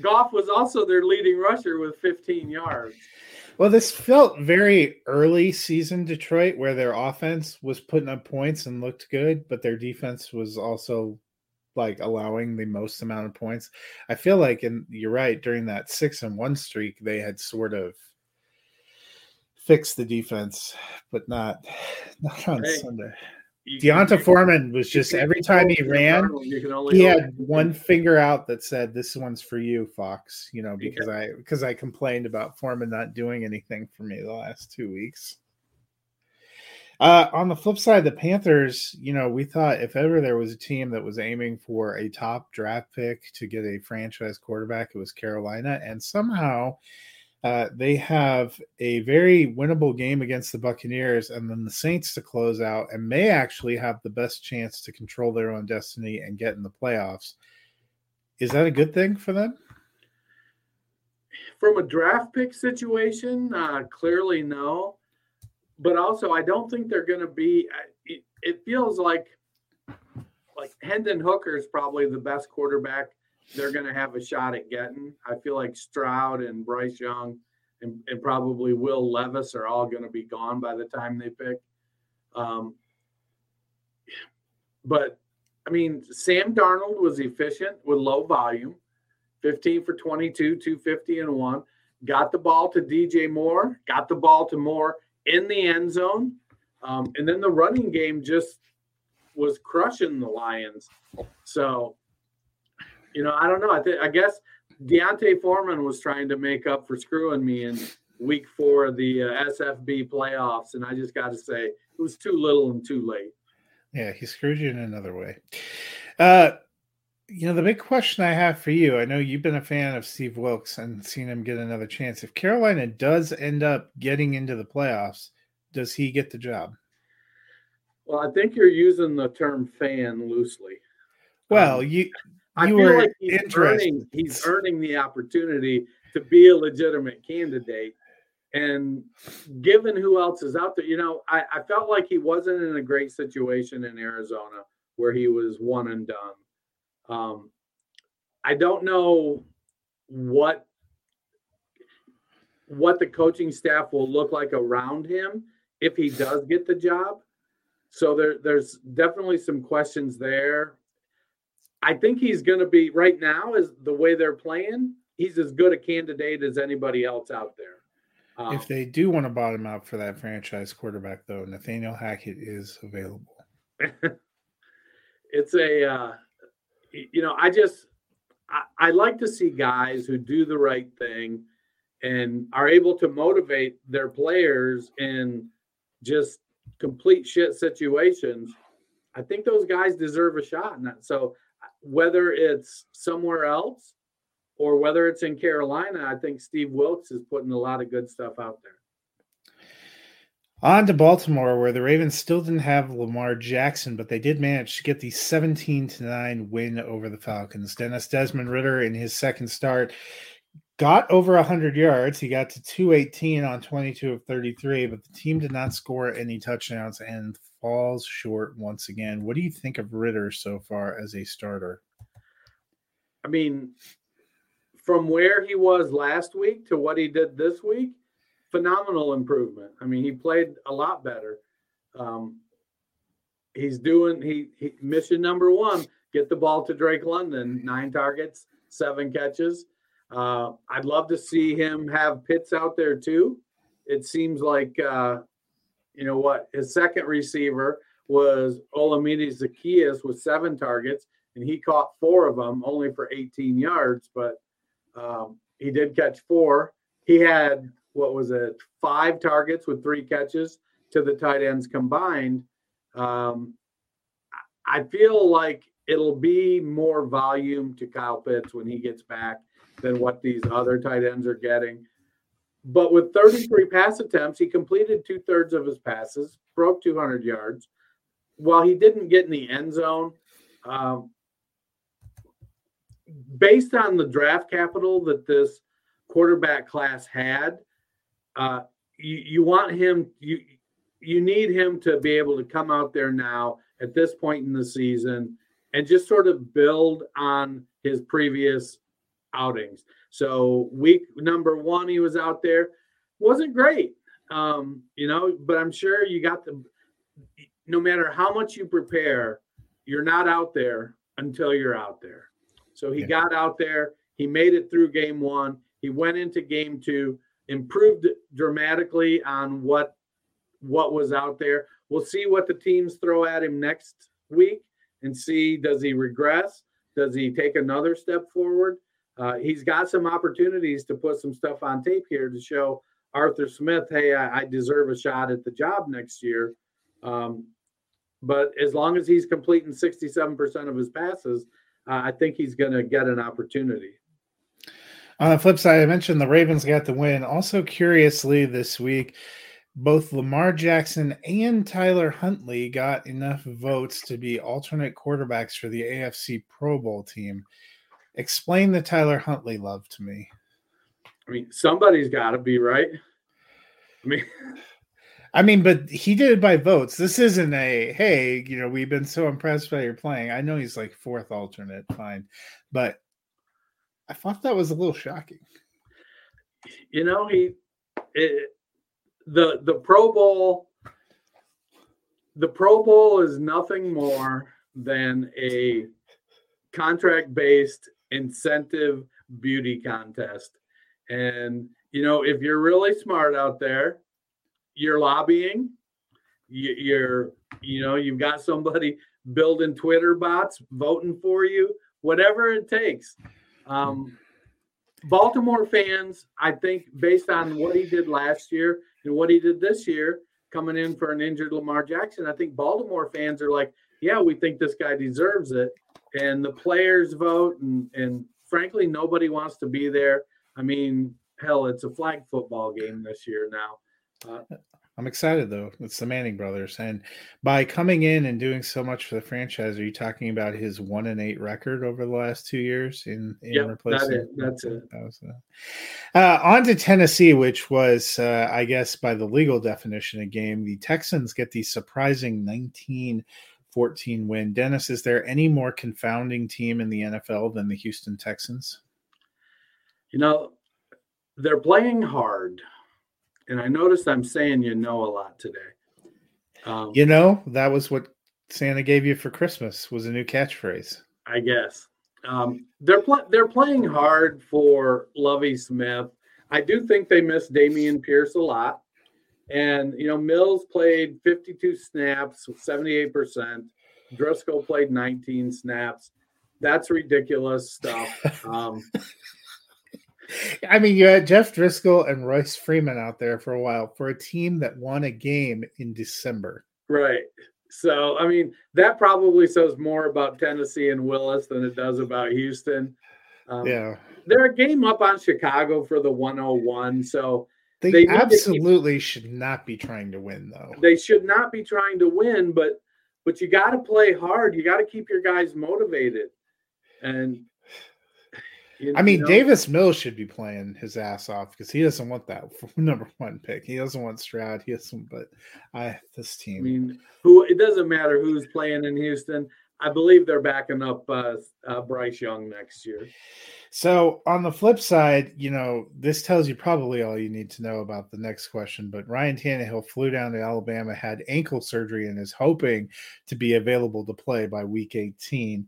Goff was also their leading rusher with 15 yards.
Well, this felt very early season Detroit, where their offense was putting up points and looked good, but their defense was also like allowing the most amount of points. I feel like, and you're right, during that six and one streak, they had sort of fixed the defense, but not *sighs* not on hey, Sunday. D'Onta Foreman was just every time he ran, he had one finger out that said, "This one's for you, Fox." You know, because I because I complained about Foreman not doing anything for me the last two weeks. Uh, on the flip side, the Panthers, you know, we thought if ever there was a team that was aiming for a top draft pick to get a franchise quarterback, it was Carolina. And somehow uh, they have a very winnable game against the Buccaneers and then the Saints to close out and may actually have the best chance to control their own destiny and get in the playoffs. Is that a good thing for them?
From a draft pick situation, uh, clearly no but also I don't think they're going to be. It, it, feels like like Hendon Hooker is probably the best quarterback they're going to have a shot at getting. I feel like Stroud and Bryce Young and, and probably Will Levis are all going to be gone by the time they pick. Um, but I mean, Sam Darnold was efficient with low volume, 15 for 22, 250 and one. Got the ball to DJ Moore, got the ball to Moore in the end zone. Um, and then the running game just was crushing the Lions. So, you know, I don't know. I think I guess D'Onta Foreman was trying to make up for screwing me in week four of the uh, SFB playoffs, and I just got to say it was too little and too late.
Yeah, he screwed you in another way. Uh, you know, the big question I have for you, I know you've been a fan of Steve Wilks and seen him get another chance. If Carolina does end up getting into the playoffs, does he get the job?
Well, I think you're using the term fan loosely.
Well, um, you, you
I feel like he's earning, he's earning the opportunity to be a legitimate candidate. And given who else is out there, you know, I, I felt like he wasn't in a great situation in Arizona where he was one and done. Um, I don't know what what the coaching staff will look like around him if he does get the job. So there, there's definitely some questions there. I think he's going to be right now is the way they're playing. He's as good a candidate as anybody else out there.
Um, if they do want to bottom out for that franchise quarterback, though, Nathaniel Hackett is available. *laughs*
it's a uh, you know, I just I, I like to see guys who do the right thing and are able to motivate their players in just complete shit situations. I think those guys deserve a shot that. So whether it's somewhere else or whether it's in Carolina, I think Steve Wilks is putting a lot of good stuff out there.
On to Baltimore, where the Ravens still didn't have Lamar Jackson, but they did manage to get the 17 to 9 win over the Falcons. Dennis Desmond Ridder in his second start got over 100 yards. He got to 218 on 22 of 33, but the team did not score any touchdowns and falls short once again. What do you think of Ridder so far as a starter?
I mean, from where he was last week to what he did this week, phenomenal improvement. I mean, he played a lot better. Um, he's doing he, he mission number one: get the ball to Drake London. Nine targets, seven catches. Uh, I'd love to see him have Pitts out there too. It seems like uh, you know what his second receiver was Olamide Zaccheaus with seven targets, and he caught four of them, only for 18 yards. But um, he did catch four. He had what was it, five targets with three catches to the tight ends combined. Um, I feel like it'll be more volume to Kyle Pitts when he gets back than what these other tight ends are getting. But with 33 pass attempts, he completed two thirds of his passes, broke 200 yards. While he didn't get in the end zone, um, based on the draft capital that this quarterback class had, uh, you, you want him you you need him to be able to come out there now at this point in the season and just sort of build on his previous outings. So week number one, he was out there, wasn't great, um, you know, but I'm sure you got the. No matter how much you prepare, you're not out there until you're out there. So he yeah. got out there. He made it through game one. He went into game two improved dramatically on what what was out there. We'll see what the teams throw at him next week and see does he regress? Does he take another step forward? Uh, he's got some opportunities to put some stuff on tape here to show Arthur Smith, hey, I, I deserve a shot at the job next year. Um, but as long as he's completing 67% of his passes, uh, I think he's going to get an opportunity.
On the flip side, I mentioned the Ravens got the win. Also, curiously, this week, both Lamar Jackson and Tyler Huntley got enough votes to be alternate quarterbacks for the AFC Pro Bowl team. Explain the Tyler Huntley love to me.
I mean, somebody's got to be right. I mean,
I mean, but he did it by votes. This isn't a hey, you know, we've been so impressed by your playing. I know he's like fourth alternate, fine, but I thought that was a little shocking.
You know, he it, the the Pro Bowl the Pro Bowl is nothing more than a contract based incentive beauty contest. And you know, if you're really smart out there, you're lobbying, you're you know, you've got somebody building Twitter bots voting for you, whatever it takes. Um, Baltimore fans, I think, based on what he did last year and what he did this year, coming in for an injured Lamar Jackson, I think Baltimore fans are like, yeah, we think this guy deserves it. And the players vote, and, and frankly, nobody wants to be there. I mean, hell, it's a flag football game this year now. Uh,
I'm excited though. It's the Manning brothers, and by coming in and doing so much for the franchise, are you talking about his one and eight record over the last two years in in
yep, replacing? That is, that's it.
That was uh, uh, on to Tennessee, which was, uh, I guess, by the legal definition, a game. The Texans get the surprising 19 14 win. Dennis, is there any more confounding team in the NFL than the Houston Texans?
You know, they're playing hard and I noticed I'm saying you know a lot today.
Um, you know, that was what Santa gave you for Christmas was a new catchphrase.
I guess. Um, they're pl- they're playing hard for Lovie Smith. I do think they miss Dameon Pierce a lot. And you know, Mills played 52 snaps with 78%. Driskel played 19 snaps. That's ridiculous stuff. *laughs* Um,
I mean, you had Jeff Driskel and Royce Freeman out there for a while for a team that won a game in December.
Right. So, I mean, that probably says more about Tennessee and Willis than it does about Houston.
Um, yeah.
They're a game up on Chicago for the 101. So,
They,
They need to keep-
absolutely should not be trying to win, though.
they should not be trying to win, but but you got to play hard. You got to keep your guys motivated. And you-
I mean,
you know,
Davis Mills should be playing his ass off because he doesn't want that *laughs* number one pick. He doesn't want Stroud. He doesn't. But I this
I
team.
mean, who it doesn't matter who's playing in Houston. I believe they're backing up uh, uh, Bryce Young next year.
So on the flip side, you know, this tells you probably all you need to know about the next question. But Ryan Tannehill flew down to Alabama, had ankle surgery, and is hoping to be available to play by week 18.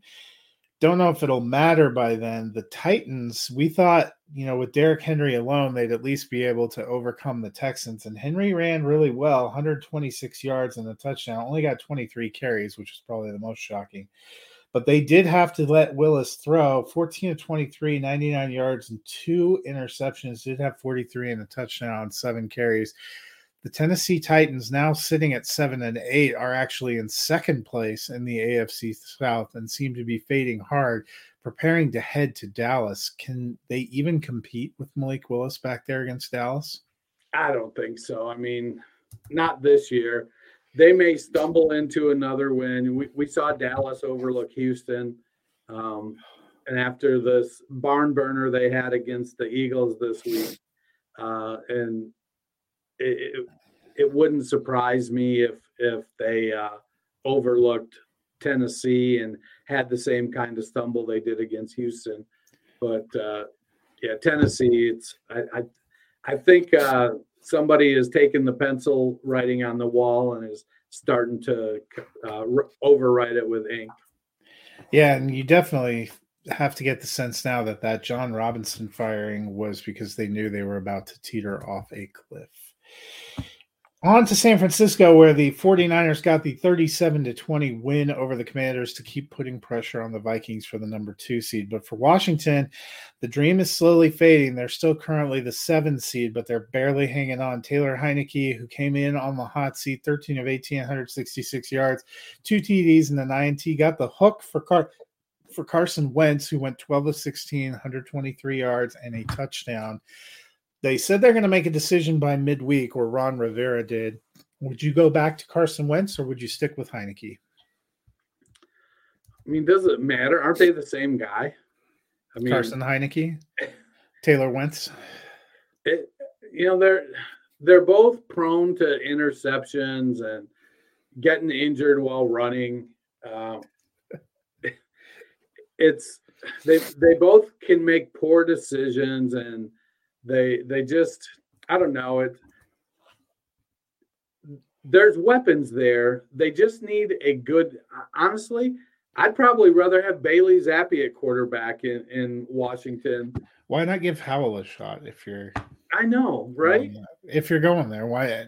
Don't know if it'll matter by then. The Titans, we thought, you know, with Derrick Henry alone, they'd at least be able to overcome the Texans. And Henry ran really well 126 yards and a touchdown, only got 23 carries, which is probably the most shocking but they did have to let Willis throw 14 to 23, 99 yards, and two interceptions. Did have 43 and a touchdown, on seven carries. The Tennessee Titans, now sitting at seven and eight, are actually in second place in the AFC South and seem to be fading hard, preparing to head to Dallas. Can they even compete with Malik Willis back there against Dallas?
I don't think so. I mean, not this year. They may stumble into another win. We, we saw Dallas overlook Houston. Um, and after this barn burner they had against the Eagles this week, uh, and it, it, it wouldn't surprise me if if they uh, overlooked Tennessee and had the same kind of stumble they did against Houston. But uh, yeah, Tennessee, it's I I, I think uh, somebody is taking the pencil writing on the wall and is starting to uh, overwrite it with ink.
Yeah, and you definitely have to get the sense now that that Jon Robinson firing was because they knew they were about to teeter off a cliff. On to San Francisco, where the 49ers got the 37 to 20 win over the Commanders to keep putting pressure on the Vikings for the number two seed. But for Washington, the dream is slowly fading. They're still currently the seven seed, but they're barely hanging on. Taylor Heinicke, who came in on the hot seat, 13 of 18, 166 yards, two TDs, and an INT, got the hook for Car- for Carson Wentz, who went 12 of 16, 123 yards, and a touchdown. They said they're going to make a decision by midweek, or Ron Rivera did. Would you go back to Carson Wentz, or would you stick with Heinicke?
I mean, does it matter? Aren't they the same guy? I mean,
Carson Heinicke, Taylor Wentz.
it, you know they're they're both prone to interceptions and getting injured while running. Um, *laughs* it's they they both can make poor decisions and they they just I don't know it. There's weapons there. They just need a good. Honestly, I'd probably rather have Bailey Zappe at quarterback in in Washington.
Why not give Howell a shot if you're
I know, right?
if you're going there? Why?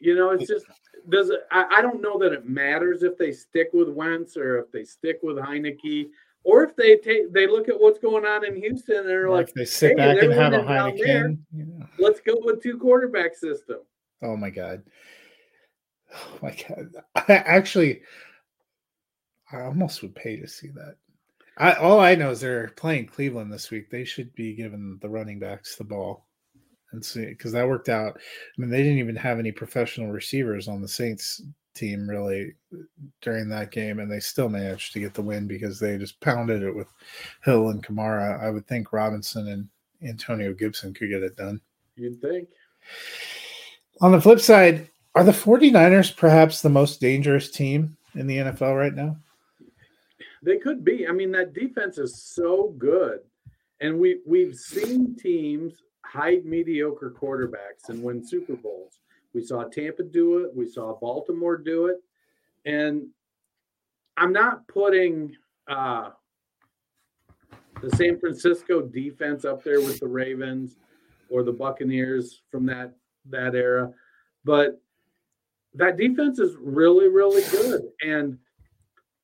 You know, it's just does it. I, I don't know that it matters if they stick with Wentz or if they stick with Heinicke or if they take they look at what's going on in Houston and they're
Or
like,
if they sit
"Hey,
back and have a
down there.
Heineken.
let's go with two quarterback system.
Oh my god. Oh my god. I actually I almost would pay to see that. I all I know is they're playing Cleveland this week. They should be giving the running backs the ball and see because that worked out. I mean, they didn't even have any professional receivers on the Saints team really during that game, and they still managed to get the win because they just pounded it with Hill and Kamara. I would think Robinson and Antonio Gibson could get it done.
You'd think.
On the flip side, are the 49ers perhaps the most dangerous team in the NFL right now?
They could be. I mean, that defense is so good. And we we've seen teams hide mediocre quarterbacks and win Super Bowls. We saw Tampa do it, we saw Baltimore do it. And I'm not putting uh the San Francisco defense up there with the Ravens or the Buccaneers from that that era, but that defense is really really good and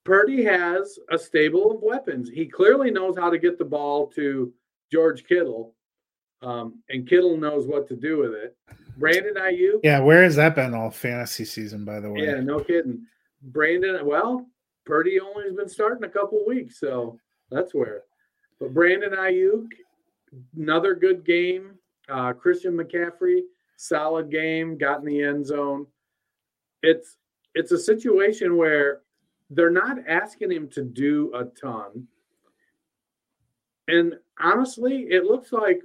Purdy has a stable of weapons. He clearly knows how to get the ball to George Kittle, um, and Kittle knows what to do with it. Brandon Aiyuk,
Yeah, where has that been all fantasy season, by the way?
yeah, no kidding. Brandon, well, Purdy only has been starting a couple weeks, so that's where. But Brandon Aiyuk, another good game. Uh, Christian McCaffrey, solid game, got in the end zone. It's it's a situation where they're not asking him to do a ton. And honestly, it looks like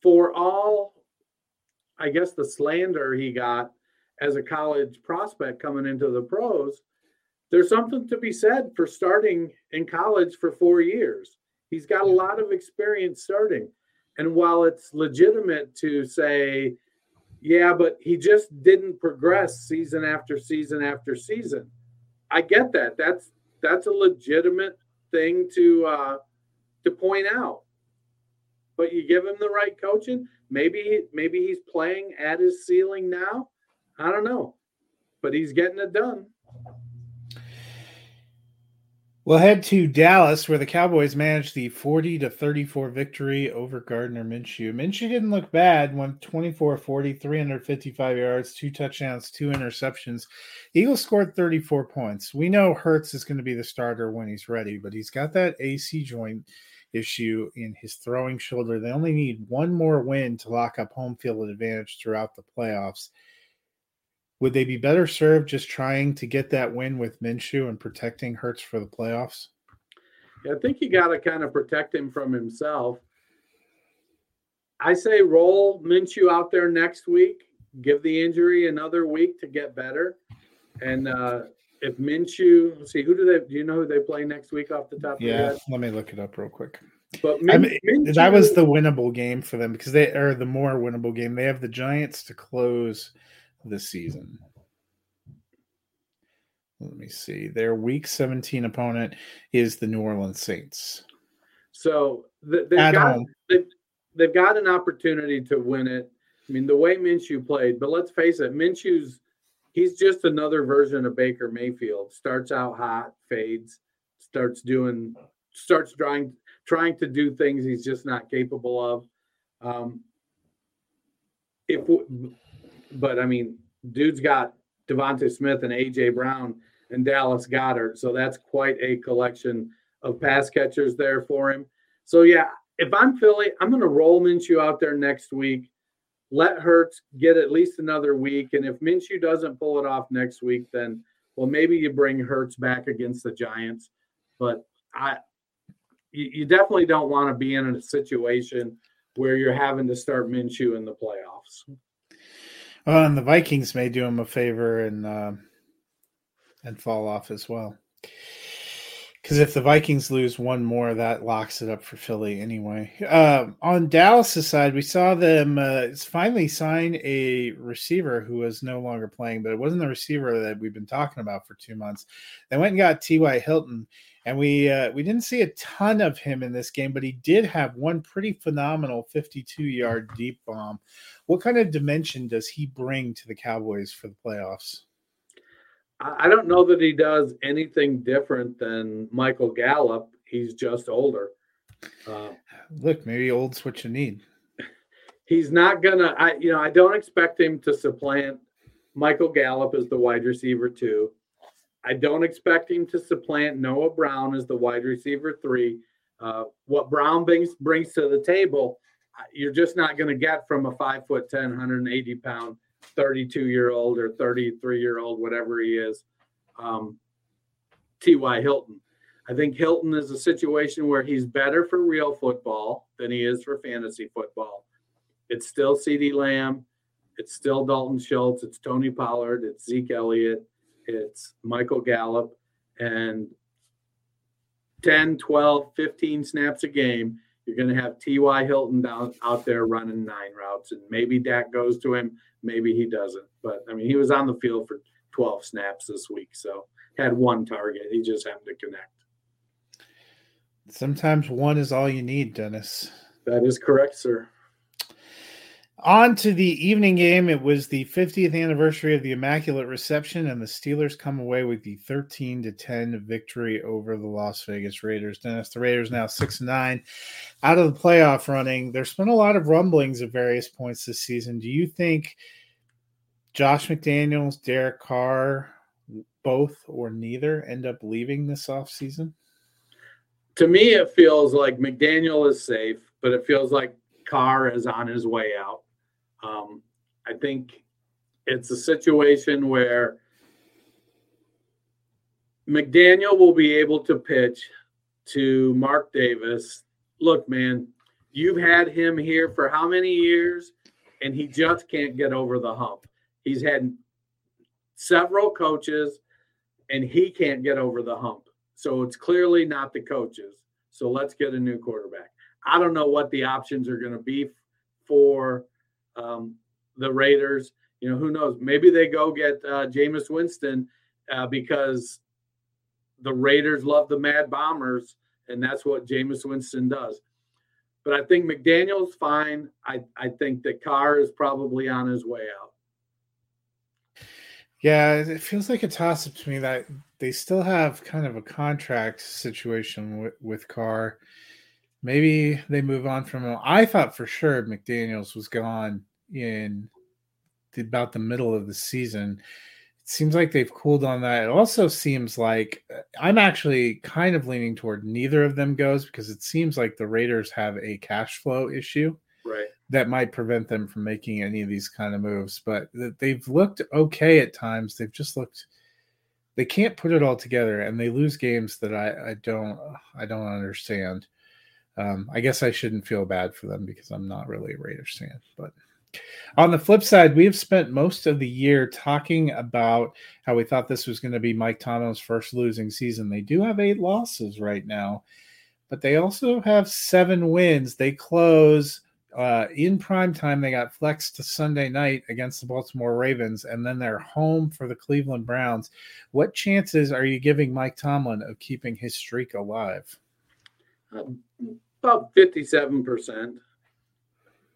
for all, I guess, the slander he got as a college prospect coming into the pros, there's something to be said for starting in college for four years. He's got a lot of experience starting. And while it's legitimate to say, yeah, but he just didn't progress season after season after season. I get that. That's that's a legitimate thing to uh, to point out. But you give him the right coaching. Maybe maybe he's playing at his ceiling now. I don't know, but he's getting it done.
We'll head to Dallas, where the Cowboys managed the 40 to 34 victory over Gardner Minshew. Minshew didn't look bad, went 24 40, 355 yards, two touchdowns, two interceptions. Eagles scored 34 points. We know Hurts is going to be the starter when he's ready, but he's got that AC joint issue in his throwing shoulder. They only need one more win to lock up home field advantage throughout the playoffs. Would they be better served just trying to get that win with Minshew and protecting Hurts for the playoffs?
Yeah, I think you got to kind of protect him from himself. I say roll Minshew out there next week. Give the injury another week to get better. And uh, if Minshew, let's see, who do they? Do you know who they play next week off the top?
Yeah, let me look it up real quick.
But
Min- I mean, Minshew, that was the winnable game for them because they are the more winnable game. They have the Giants to close the season. Let me see. Their Week 17 opponent is the New Orleans Saints.
So they've got they've, they've got an opportunity to win it. I mean, the way Minshew played, but let's face it, Minshew's he's just another version of Baker Mayfield. Starts out hot, fades, starts doing, starts trying trying to do things he's just not capable of. Um, if but I mean, dude's got DeVonta Smith and AJ Brown and Dallas Goedert, so that's quite a collection of pass catchers there for him. So yeah, if I'm Philly, I'm going to roll Minshew out there next week. Let Hurts get at least another week, and if Minshew doesn't pull it off next week, then well, maybe you bring Hurts back against the Giants. But I, you, you definitely don't want to be in a situation where you're having to start Minshew in the playoffs.
Well, and the Vikings may do him a favor and uh, and fall off as well. Because if the Vikings lose one more, that locks it up for Philly anyway. Uh, on Dallas' side, we saw them uh, finally sign a receiver who was no longer playing, but it wasn't the receiver that we've been talking about for two months. They went and got T.Y. Hilton, and we uh, we didn't see a ton of him in this game, but he did have one pretty phenomenal 52 yard deep bomb. What kind of dimension does he bring to the Cowboys for the playoffs?
I don't know that he does anything different than Michael Gallup. He's just older.
Uh, Look, maybe old's what you need.
He's not gonna. I you know I don't expect him to supplant Michael Gallup as the wide receiver two. I don't expect him to supplant Noah Brown as the wide receiver three. Uh, what Brown brings brings to the table, uh, you're just not going to get from a five foot 10, 180 pound 32 year old or 33 year old, whatever he is, um, T.Y. Hilton. I think Hilton is a situation where he's better for real football than he is for fantasy football. It's still CeeDee Lamb. It's still Dalton Schultz. It's Tony Pollard. It's Zeke Elliott. It's Michael Gallup. And 10, 12, 15 snaps a game, you're going to have T.Y. Hilton down out there running nine routes. And maybe Dak goes to him maybe he doesn't. But I mean, he was on the field for 12 snaps this week, so had one target. He just happened to connect.
Sometimes one is all you need, Dennis.
That is correct, sir.
On to the evening game. It was the 50th anniversary of the Immaculate Reception, and the Steelers come away with the 13 to 10 victory over the Las Vegas Raiders. Dennis, the Raiders now 6 9 out of the playoff running. There's been a lot of rumblings at various points this season. Do you think Josh McDaniels, Derek Carr, both or neither end up leaving this offseason?
To me, it feels like McDaniel is safe, but it feels like Carr is on his way out. Um, I think it's a situation where McDaniel will be able to pitch to Mark Davis. Look, man, you've had him here for how many years, and he just can't get over the hump. He's had several coaches, and he can't get over the hump. So it's clearly not the coaches. So let's get a new quarterback. I don't know what the options are going to be for um, the Raiders. You know, who knows? Maybe they go get uh, Jameis Winston uh, because the Raiders love the Mad Bombers, and that's what Jameis Winston does. But I think McDaniel's fine. I, I think that Carr is probably on his way out.
Yeah, it feels like a toss up to me that they still have kind of a contract situation with, with Carr. Maybe they move on from him. I thought for sure McDaniels was gone in the, about the middle of the season. It seems like they've cooled on that. It also seems like uh, I'm actually kind of leaning toward neither of them goes because it seems like the Raiders have a cash flow issue.
Right.
That might prevent them from making any of these kind of moves, but they've looked okay at times. They've just looked they can't put it all together and they lose games that I, I don't I don't understand. Um, I guess I shouldn't feel bad for them because I'm not really a Raiders fan. But on the flip side, we have spent most of the year talking about how we thought this was going to be Mike Tomlin's first losing season. They do have eight losses right now, but they also have seven wins. They close uh, in prime time. They got flexed to Sunday night against the Baltimore Ravens, and then they're home for the Cleveland Browns. What chances are you giving Mike Tomlin of keeping his streak alive?
Um, about 57%. I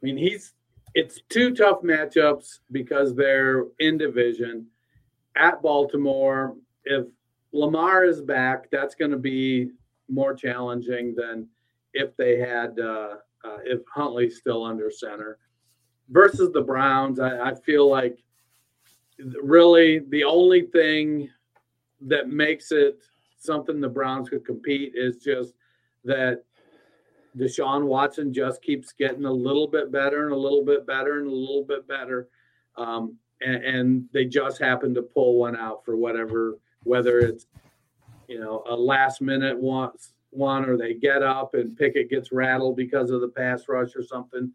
mean, he's it's two tough matchups because they're in division at Baltimore. If Lamar is back, that's going to be more challenging than if they had uh, uh, if Huntley's still under center. Versus the Browns, I, I feel like really the only thing that makes it something the Browns could compete is just that Deshaun Watson just keeps getting a little bit better and a little bit better and a little bit better. Um, and, and, they just happen to pull one out for whatever, whether it's, you know, a last minute one, one or they get up and Pickett gets rattled because of the pass rush or something.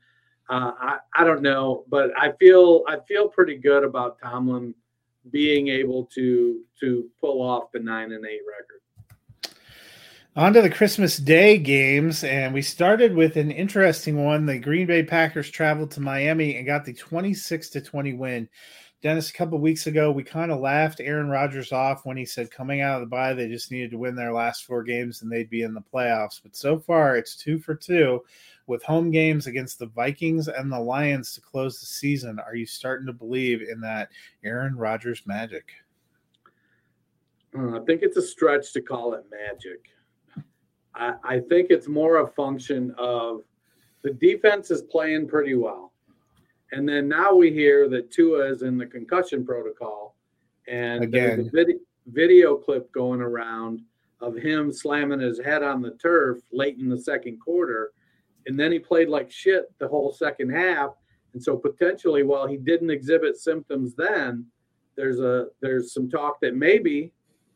Uh, I, I don't know, but I feel I feel pretty good about Tomlin being able to to pull off the nine and eight record.
On to the Christmas Day games, and we started with an interesting one. The Green Bay Packers traveled to Miami and got the 26 to 20 win. Dennis, a couple weeks ago, we kind of laughed Aaron Rodgers off when he said coming out of the bye, they just needed to win their last four games and they'd be in the playoffs. But so far, it's two for two with home games against the Vikings and the Lions to close the season. Are you starting to believe in that Aaron Rodgers magic?
Uh, I think it's a stretch to call it magic. I, I think it's more a function of the defense is playing pretty well. And then now we hear that Tua is in the concussion protocol. And
Again.
there's a vid- video clip going around of him slamming his head on the turf late in the second quarter. And then he played like shit the whole second half. And so potentially while he didn't exhibit symptoms then, there's a there's some talk that maybe,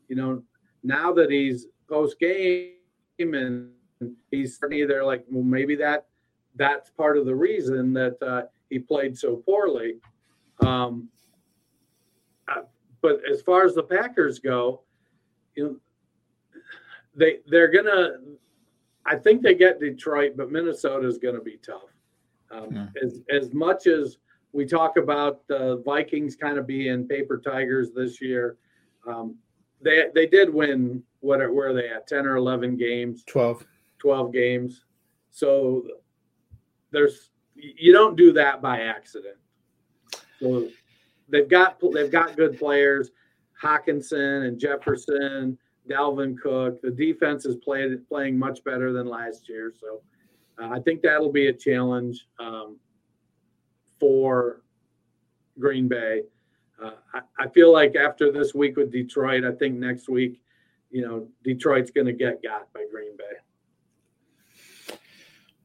you know, now that he's post game and he's either like, well, maybe that that's part of the reason that uh, he played so poorly. Um, uh, but as far as the Packers go, you know, they they're gonna. I think they get Detroit, but Minnesota is going to be tough. Um,
Hmm.
As as much as we talk about the Vikings kind of being paper tigers this year, um, they they did win what are, where are they at ten or eleven games
12.
12 games. So there's you don't do that by accident. So they've got they've got good players, Hockenson and Jefferson, Dalvin Cook. The defense is played playing much better than last year. So uh, I think that'll be a challenge um, for Green Bay. Uh, I, I feel like after this week with Detroit, I think next week, you know, Detroit's going to get got by Green Bay.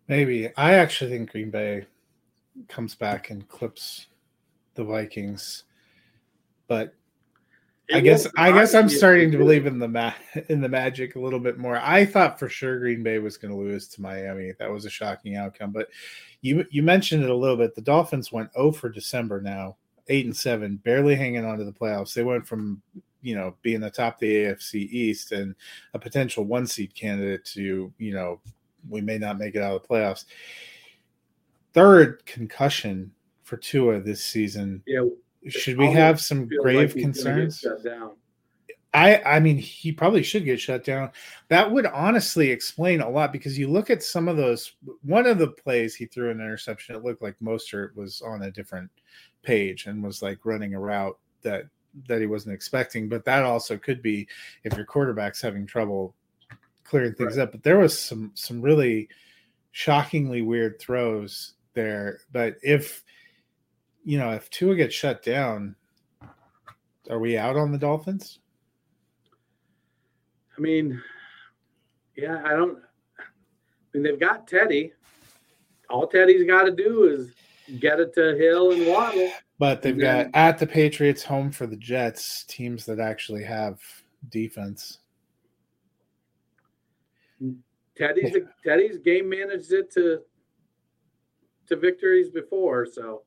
Maybe I actually think Green Bay comes back and clips the Vikings, but
It
I guess I guess I'm starting to believe in the ma- *laughs* in the magic a little bit more. I thought for sure Green Bay was going to lose to Miami. That was a shocking outcome. But you you mentioned it a little bit. The Dolphins went 0 for December now, eight and seven, barely hanging on to the playoffs. They went from you know being the top of the AFC East and a potential one seed candidate to you know we may not make it out of the playoffs. Third concussion for Tua this season.
Yeah,
Should we have some grave
like he's gonna get
concerns?
shut down.
I I mean he probably should get shut down. That would honestly explain a lot because you look at some of those. One of the plays he threw an interception. It looked like Mostert was on a different page and was like running a route that that he wasn't expecting. But that also could be if your quarterback's having trouble clearing things up. But there was some some really shockingly weird throws there. But if you know if Tua gets shut down, are we out on the Dolphins?
I mean, yeah, I don't. I mean, they've got Teddy. All Teddy's got to do is get it to Hill and Waddle.
But they've
Yeah.
got at the Patriots, home for the Jets, teams that actually have defense.
Teddy's Teddy's game managed it to to victories before, so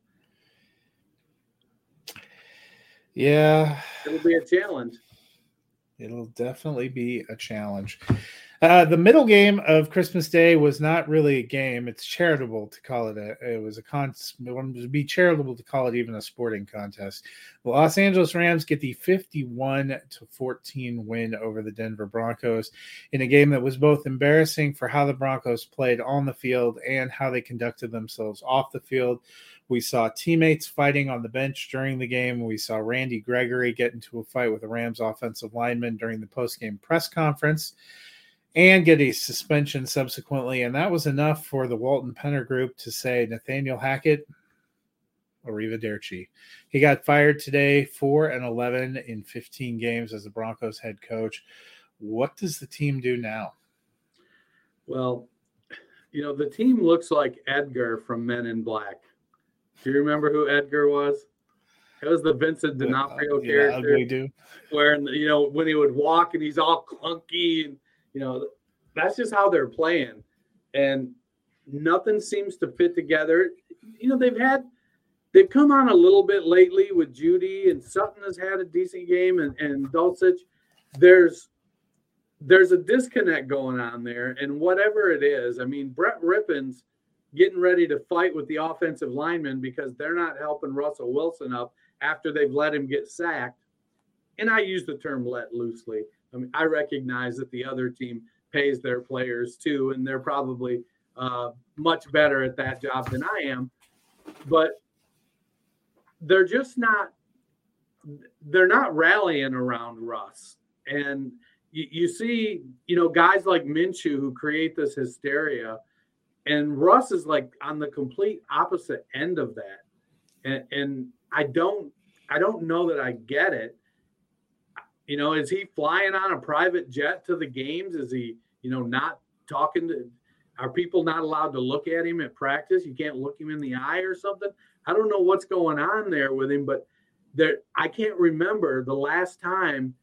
Yeah,
it'll be a challenge.
It'll definitely be a challenge. Uh, the middle game of Christmas Day was not really a game. It's charitable to call it a. It was a con. It would be charitable to call it even a sporting contest. The Los Angeles Rams get the fifty-one to fourteen win over the Denver Broncos in a game that was both embarrassing for how the Broncos played on the field and how they conducted themselves off the field. We saw teammates fighting on the bench during the game. We saw Randy Gregory get into a fight with a Rams offensive lineman during the post-game press conference and get a suspension subsequently. And that was enough for the Walton Penner group to say Nathaniel Hackett, arrivederci. He got fired today, 4 and 11 in 15 games as the Broncos head coach. What does the team do now?
Well, you know, the team looks like Edgar from Men in Black. Do you remember who Edgar was? It was the Vincent D'Onofrio
Uh, yeah,
character,
ugly dude.
where you know when he would walk and he's all clunky, and you know that's just how they're playing, and nothing seems to fit together. You know they've had they've come on a little bit lately with Jeudy and Sutton has had a decent game, and and Dulcich. There's there's a disconnect going on there, and whatever it is, I mean, Brett Rypien's getting ready to fight with the offensive linemen because they're not helping Russell Wilson up after they've let him get sacked. And I use the term let loosely. I mean, I recognize that the other team pays their players too, and they're probably uh, much better at that job than I am. But they're just not they're not rallying around Russ. And you, you see, you know, guys like Minshew who create this hysteria, and Russ is like on the complete opposite end of that. And, and I don't, I don't know that I get it. You know, is he flying on a private jet to the games? Is he, you know, not talking to? Are people not allowed to look at him at practice? You can't look him in the eye or something. I don't know what's going on there with him, but there, I can't remember the last time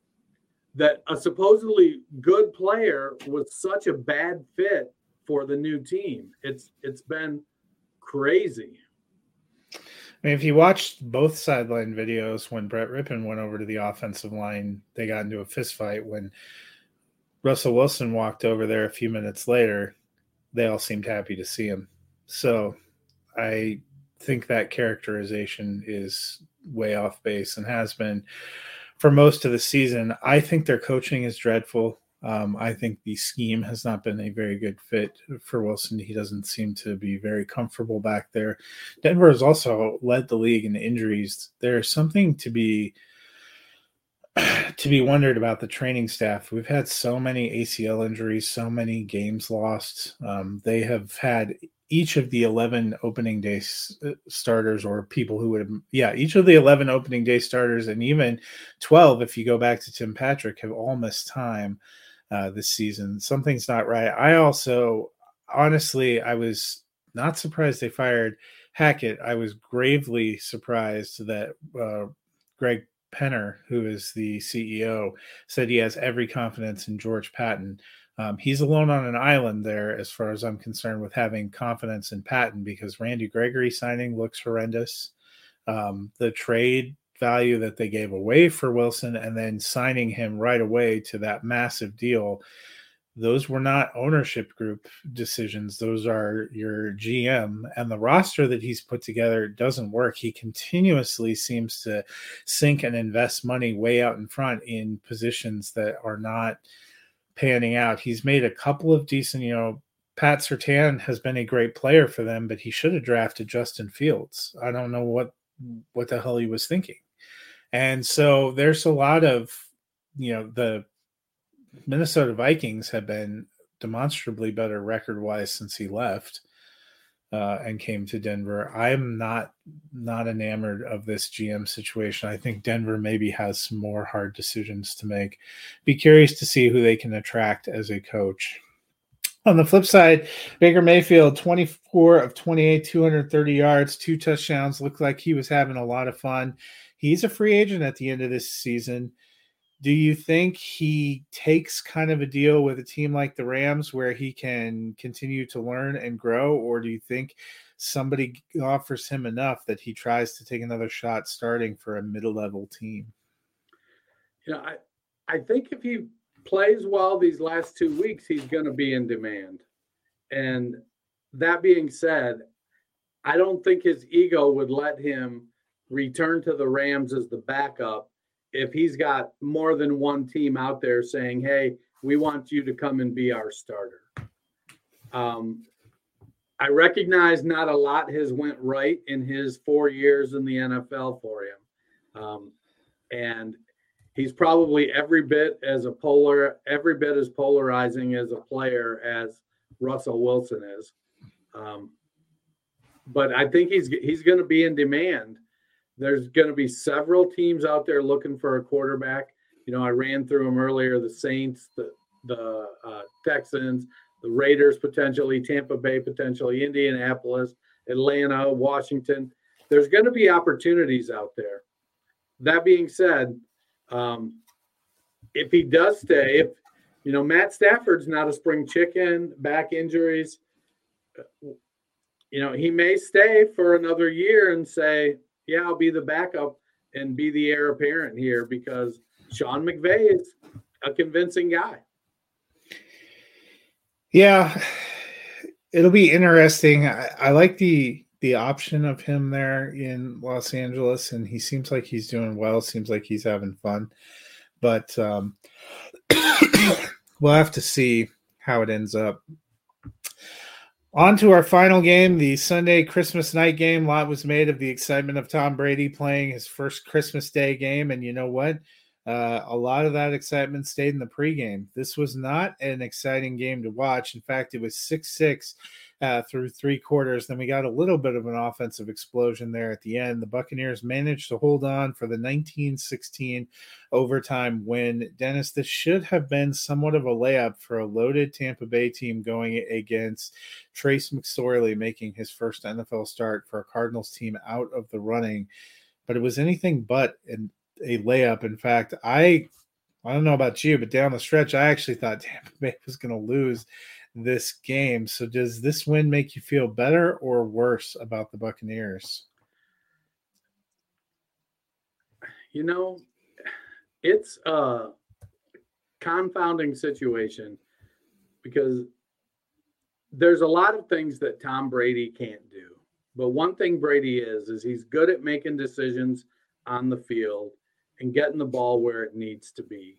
that a supposedly good player was such a bad fit for the new team. It's it's been crazy.
I mean, if you watched both sideline videos when Brett Rypien went over to the offensive line, they got into a fist fight. When Russell Wilson walked over there a few minutes later, they all seemed happy to see him. So I think that characterization is way off base and has been for most of the season. I think their coaching is dreadful. Um, I think the scheme has not been a very good fit for Wilson. He doesn't seem to be very comfortable back there. Denver has also led the league in injuries. There's something to be to be wondered about the training staff. We've had so many ACL injuries, so many games lost. Um, they have had each of the 11 opening day uh, starters or people who would have, yeah, each of the 11 opening day starters and even 12, if you go back to Tim Patrick, have all missed time uh, this season. Something's not right. I also, honestly, I was not surprised they fired Hackett. I was gravely surprised that uh, Greg Penner, who is the CEO, said he has every confidence in George Paton. Um, he's alone on an island there, as far as I'm concerned, with having confidence in Paton because Randy Gregory signing looks horrendous. Um, the trade value that they gave away for Wilson and then signing him right away to that massive deal those were not ownership group decisions. Those are your gm and the roster that he's put together doesn't work. He continuously seems to sink and invest money way out in front in positions that are not panning out. He's made a couple of decent you know pat Surtain has been a great player for them but he should have drafted justin fields. I don't know what what the hell he was thinking and so there's a lot of you know the Minnesota Vikings have been demonstrably better record wise since he left uh, and came to Denver. I'm not not enamored of this GM situation. I think Denver maybe has some more hard decisions to make. Be curious to see who they can attract as a coach. On the flip side, Baker Mayfield, 24 of 28, 230 yards, two touchdowns. Looked like he was having a lot of fun. He's a free agent at the end of this season do you think he takes kind of a deal with a team like the Rams where he can continue to learn and grow, or do you think somebody offers him enough that he tries to take another shot starting for a middle level team?
You know, I, I think if he plays well these last two weeks, he's going to be in demand. And that being said, I don't think his ego would let him return to the Rams as the backup if he's got more than one team out there saying, "Hey, we want you to come and be our starter." Um, I recognize not a lot has went right in his four years in the NFL for him, um, and he's probably every bit as a polar, every bit as polarizing as a player as Russell Wilson is. Um, but I think he's he's going to be in demand there's going to be several teams out there looking for a quarterback. You know, I ran through them earlier: the Saints, the the uh, Texans, the Raiders, potentially Tampa Bay, potentially Indianapolis, Atlanta, Washington. There's going to be opportunities out there. That being said, um, if he does stay, if you know Matt Stafford's not a spring chicken, back injuries, you know he may stay for another year and say, yeah, I'll be the backup and be the heir apparent here because Sean McVay is a convincing guy.
Yeah, it'll be interesting. I, I, like the the option of him there in Los Angeles, and he seems like he's doing well. Seems like he's having fun, but um, *coughs* we'll have to see how it ends up. On to our final game, the Sunday Christmas night game. A lot was made of the excitement of Tom Brady playing his first Christmas Day game. And you know what? Uh, a lot of that excitement stayed in the pregame. This was not an exciting game to watch. In fact, it was 6 6 uh, through three quarters. Then we got a little bit of an offensive explosion there at the end. The Buccaneers managed to hold on for the 1916 overtime win. Dennis, this should have been somewhat of a layup for a loaded Tampa Bay team going against Trace McSorley making his first NFL start for a Cardinals team out of the running. But it was anything but an, a layup. In fact, I I don't know about you, but down the stretch, I actually thought *laughs* Tampa Bay was going to lose this game. So does this win make you feel better or worse about the Buccaneers?
You know, it's a confounding situation because there's a lot of things that Tom Brady can't do. But one thing Brady is is he's good at making decisions on the field and getting the ball where it needs to be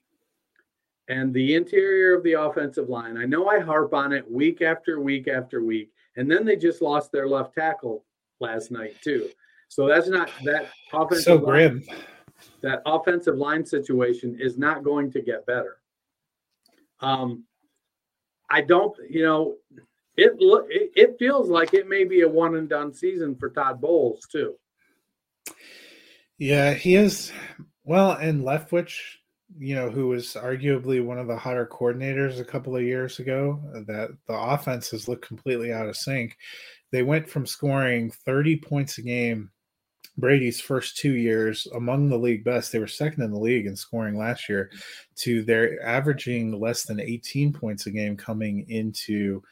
and the interior of the offensive line. I know I harp on it week after week after week, and then they just lost their left tackle last night too. So that's not that offensive
so grim.
Line, that offensive line situation is not going to get better. Um, I don't, you know, it look it, it feels like it may be a one and done season for Todd Bowles too.
Yeah, he is. Well, and Leftwich you know, who was arguably one of the hotter coordinators a couple of years ago, that the offenses look completely out of sync. They went from scoring 30 points a game Brady's first two years among the league best. They were second in the league in scoring last year, to their averaging less than 18 points a game coming into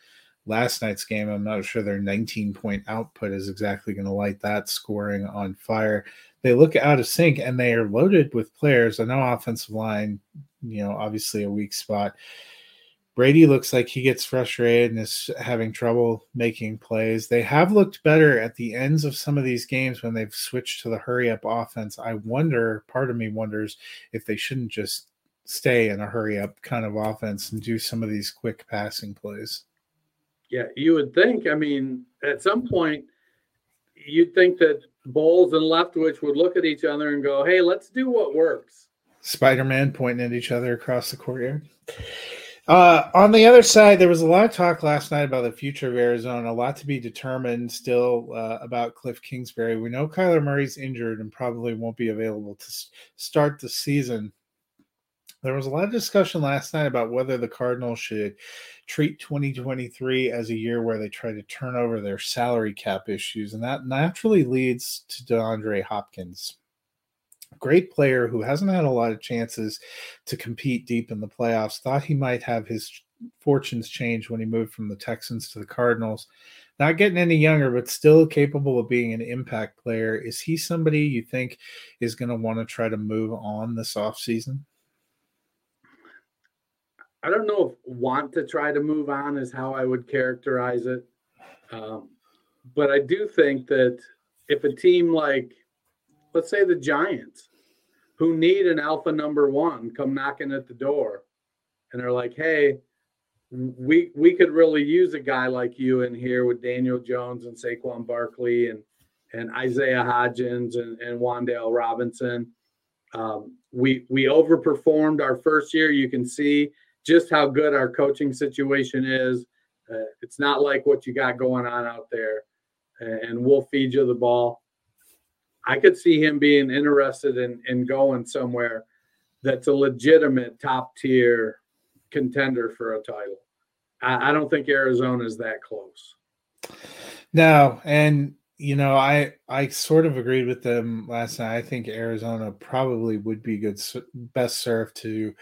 last night's game. I'm not sure their 19 point output is exactly going to light that scoring on fire. They look out of sync and they are loaded with players. I know offensive line, you know, obviously a weak spot. Brady looks like he gets frustrated and is having trouble making plays. They have looked better at the ends of some of these games when they've switched to the hurry up offense. I wonder, part of me wonders if they shouldn't just stay in a hurry up kind of offense and do some of these quick passing plays.
Yeah, you would think. I mean, at some point, you'd think that Bowles and Leftwich would look at each other and go, hey, let's do what works.
Spider Man pointing at each other across the courtyard. Uh, on the other side, there was a lot of talk last night about the future of Arizona. A lot to be determined still uh, about Cliff Kingsbury. We know Kyler Murray's injured and probably won't be available to start the season. There was a lot of discussion last night about whether the Cardinals should treat 2023 as a year where they try to turn over their salary cap issues, and that naturally leads to DeAndre Hopkins great player who hasn't had a lot of chances to compete deep in the playoffs. Thought he might have his fortunes change when he moved from the Texans to the Cardinals. Not getting any younger, but still capable of being an impact player. Is he somebody you think is going to want to try to move on this offseason?
I don't know if want to try to move on is how I would characterize it. Um, but I do think that if a team like let's say the Giants, who need an alpha number one, come knocking at the door, and they're like, "Hey, we we could really use a guy like you in here with Daniel Jones and Saquon Barkley and and Isaiah Hodgins and, and Wan'Dale Robinson." Um, we we overperformed our first year. You can see just how good our coaching situation is. Uh, it's not like what you got going on out there, and we'll feed you the ball. I could see him being interested in in going somewhere that's a legitimate top tier contender for a title. I, I don't think Arizona is that close.
No, and you know, I I sort of agreed with them last night. I think Arizona probably would be good, best served to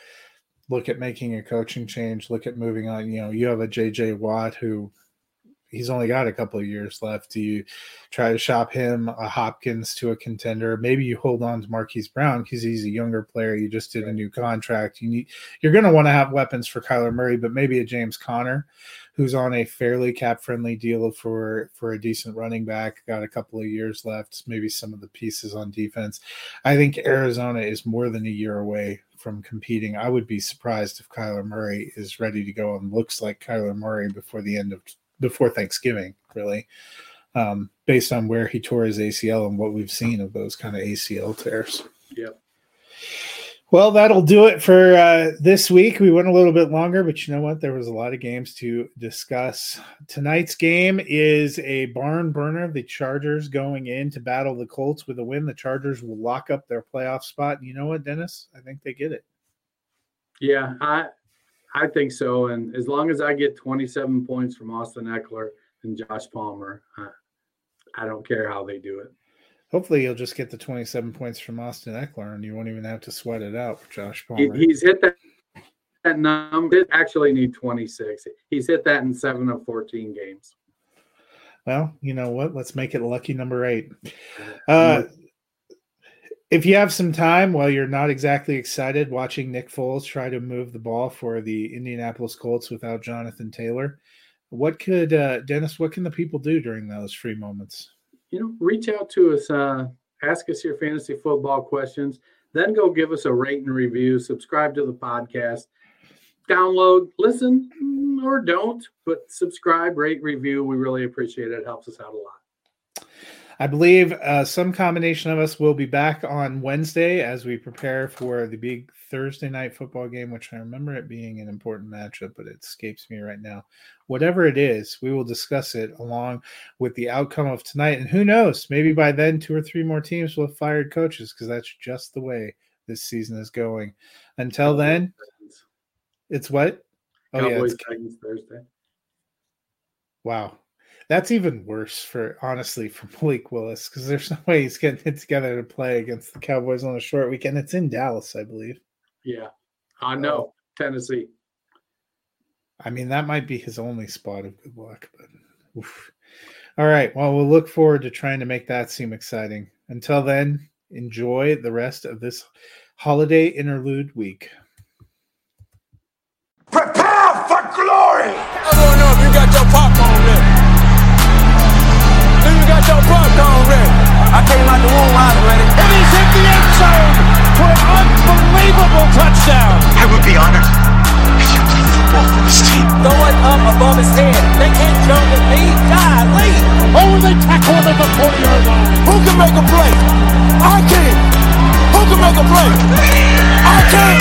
look at making a coaching change, look at moving on. You know, you have a JJ Watt who he's only got a couple of years left. Do you try to shop him a Hopkins to a contender? Maybe you hold on to Marquise Brown because he's a younger player. You just did a new contract. You need you're going to want to have weapons for Kyler Murray, but maybe a James Conner, who's on a fairly cap friendly deal for for a decent running back. Got a couple of years left. Maybe some of the pieces on defense. I think Arizona is more than a year away from competing. I would be surprised if Kyler Murray is ready to go and looks like Kyler Murray before the end of before Thanksgiving, really, um, based on where he tore his ACL and what we've seen of those kind of ACL tears.
Yep.
Well, that'll do it for uh, this week. We went a little bit longer, but you know what? There was a lot of games to discuss. Tonight's game is a barn burner. The Chargers going in to battle the Colts with a win. The Chargers will lock up their playoff spot. And you know what, Dennis? I think they get it.
Yeah, I I think so. And as long as I get 27 points from Austin Ekeler and Josh Palmer, I, I don't care how they do it.
Hopefully, you'll just get the 27 points from Austin Ekeler, and you won't even have to sweat it out for Josh Palmer.
He, he's hit that that number. Actually, need 26. He's hit that in seven of 14 games.
Well, you know what? Let's make it lucky number eight. Uh, if you have some time while you're not exactly excited watching Nick Foles try to move the ball for the Indianapolis Colts without Jonathan Taylor, what could uh, Dennis? What can the people do during those free moments?
You know, reach out to us, uh, ask us your fantasy football questions, then go give us a rate and review. Subscribe to the podcast, download, listen, mm, or don't, but subscribe, rate, review. We really appreciate it. It helps us out a lot.
I believe uh, some combination of us will be back on Wednesday as we prepare for the big Thursday night football game, which I remember it being an important matchup, but it escapes me right now. Whatever it is, we will discuss it along with the outcome of tonight. And who knows, maybe by then, two or three more teams will have fired coaches because that's just the way this season is going. Until then, it's what? Oh yeah, it's,
Thursday.
wow. That's even worse for honestly for *laughs* Malik Willis because there's no way he's getting it together to play against the Cowboys on a short weekend. It's in Dallas, I believe.
Yeah, I know Tennessee.
I mean, that might be his only spot of good luck, but oof. all right. Well, we'll look forward to trying to make that seem exciting. Until then, enjoy the rest of this holiday interlude week.
Prepare for glory!
your ready.
I came out the womb, I ready.
And he's hit the end zone for an unbelievable touchdown.
I would be honored if you played football for this team.
Throw it up above his head. They can't jump with me. God, Lee. Oh, they tackle him at the 40-yard line. Who can make a play? I can. Who can make a play? I can.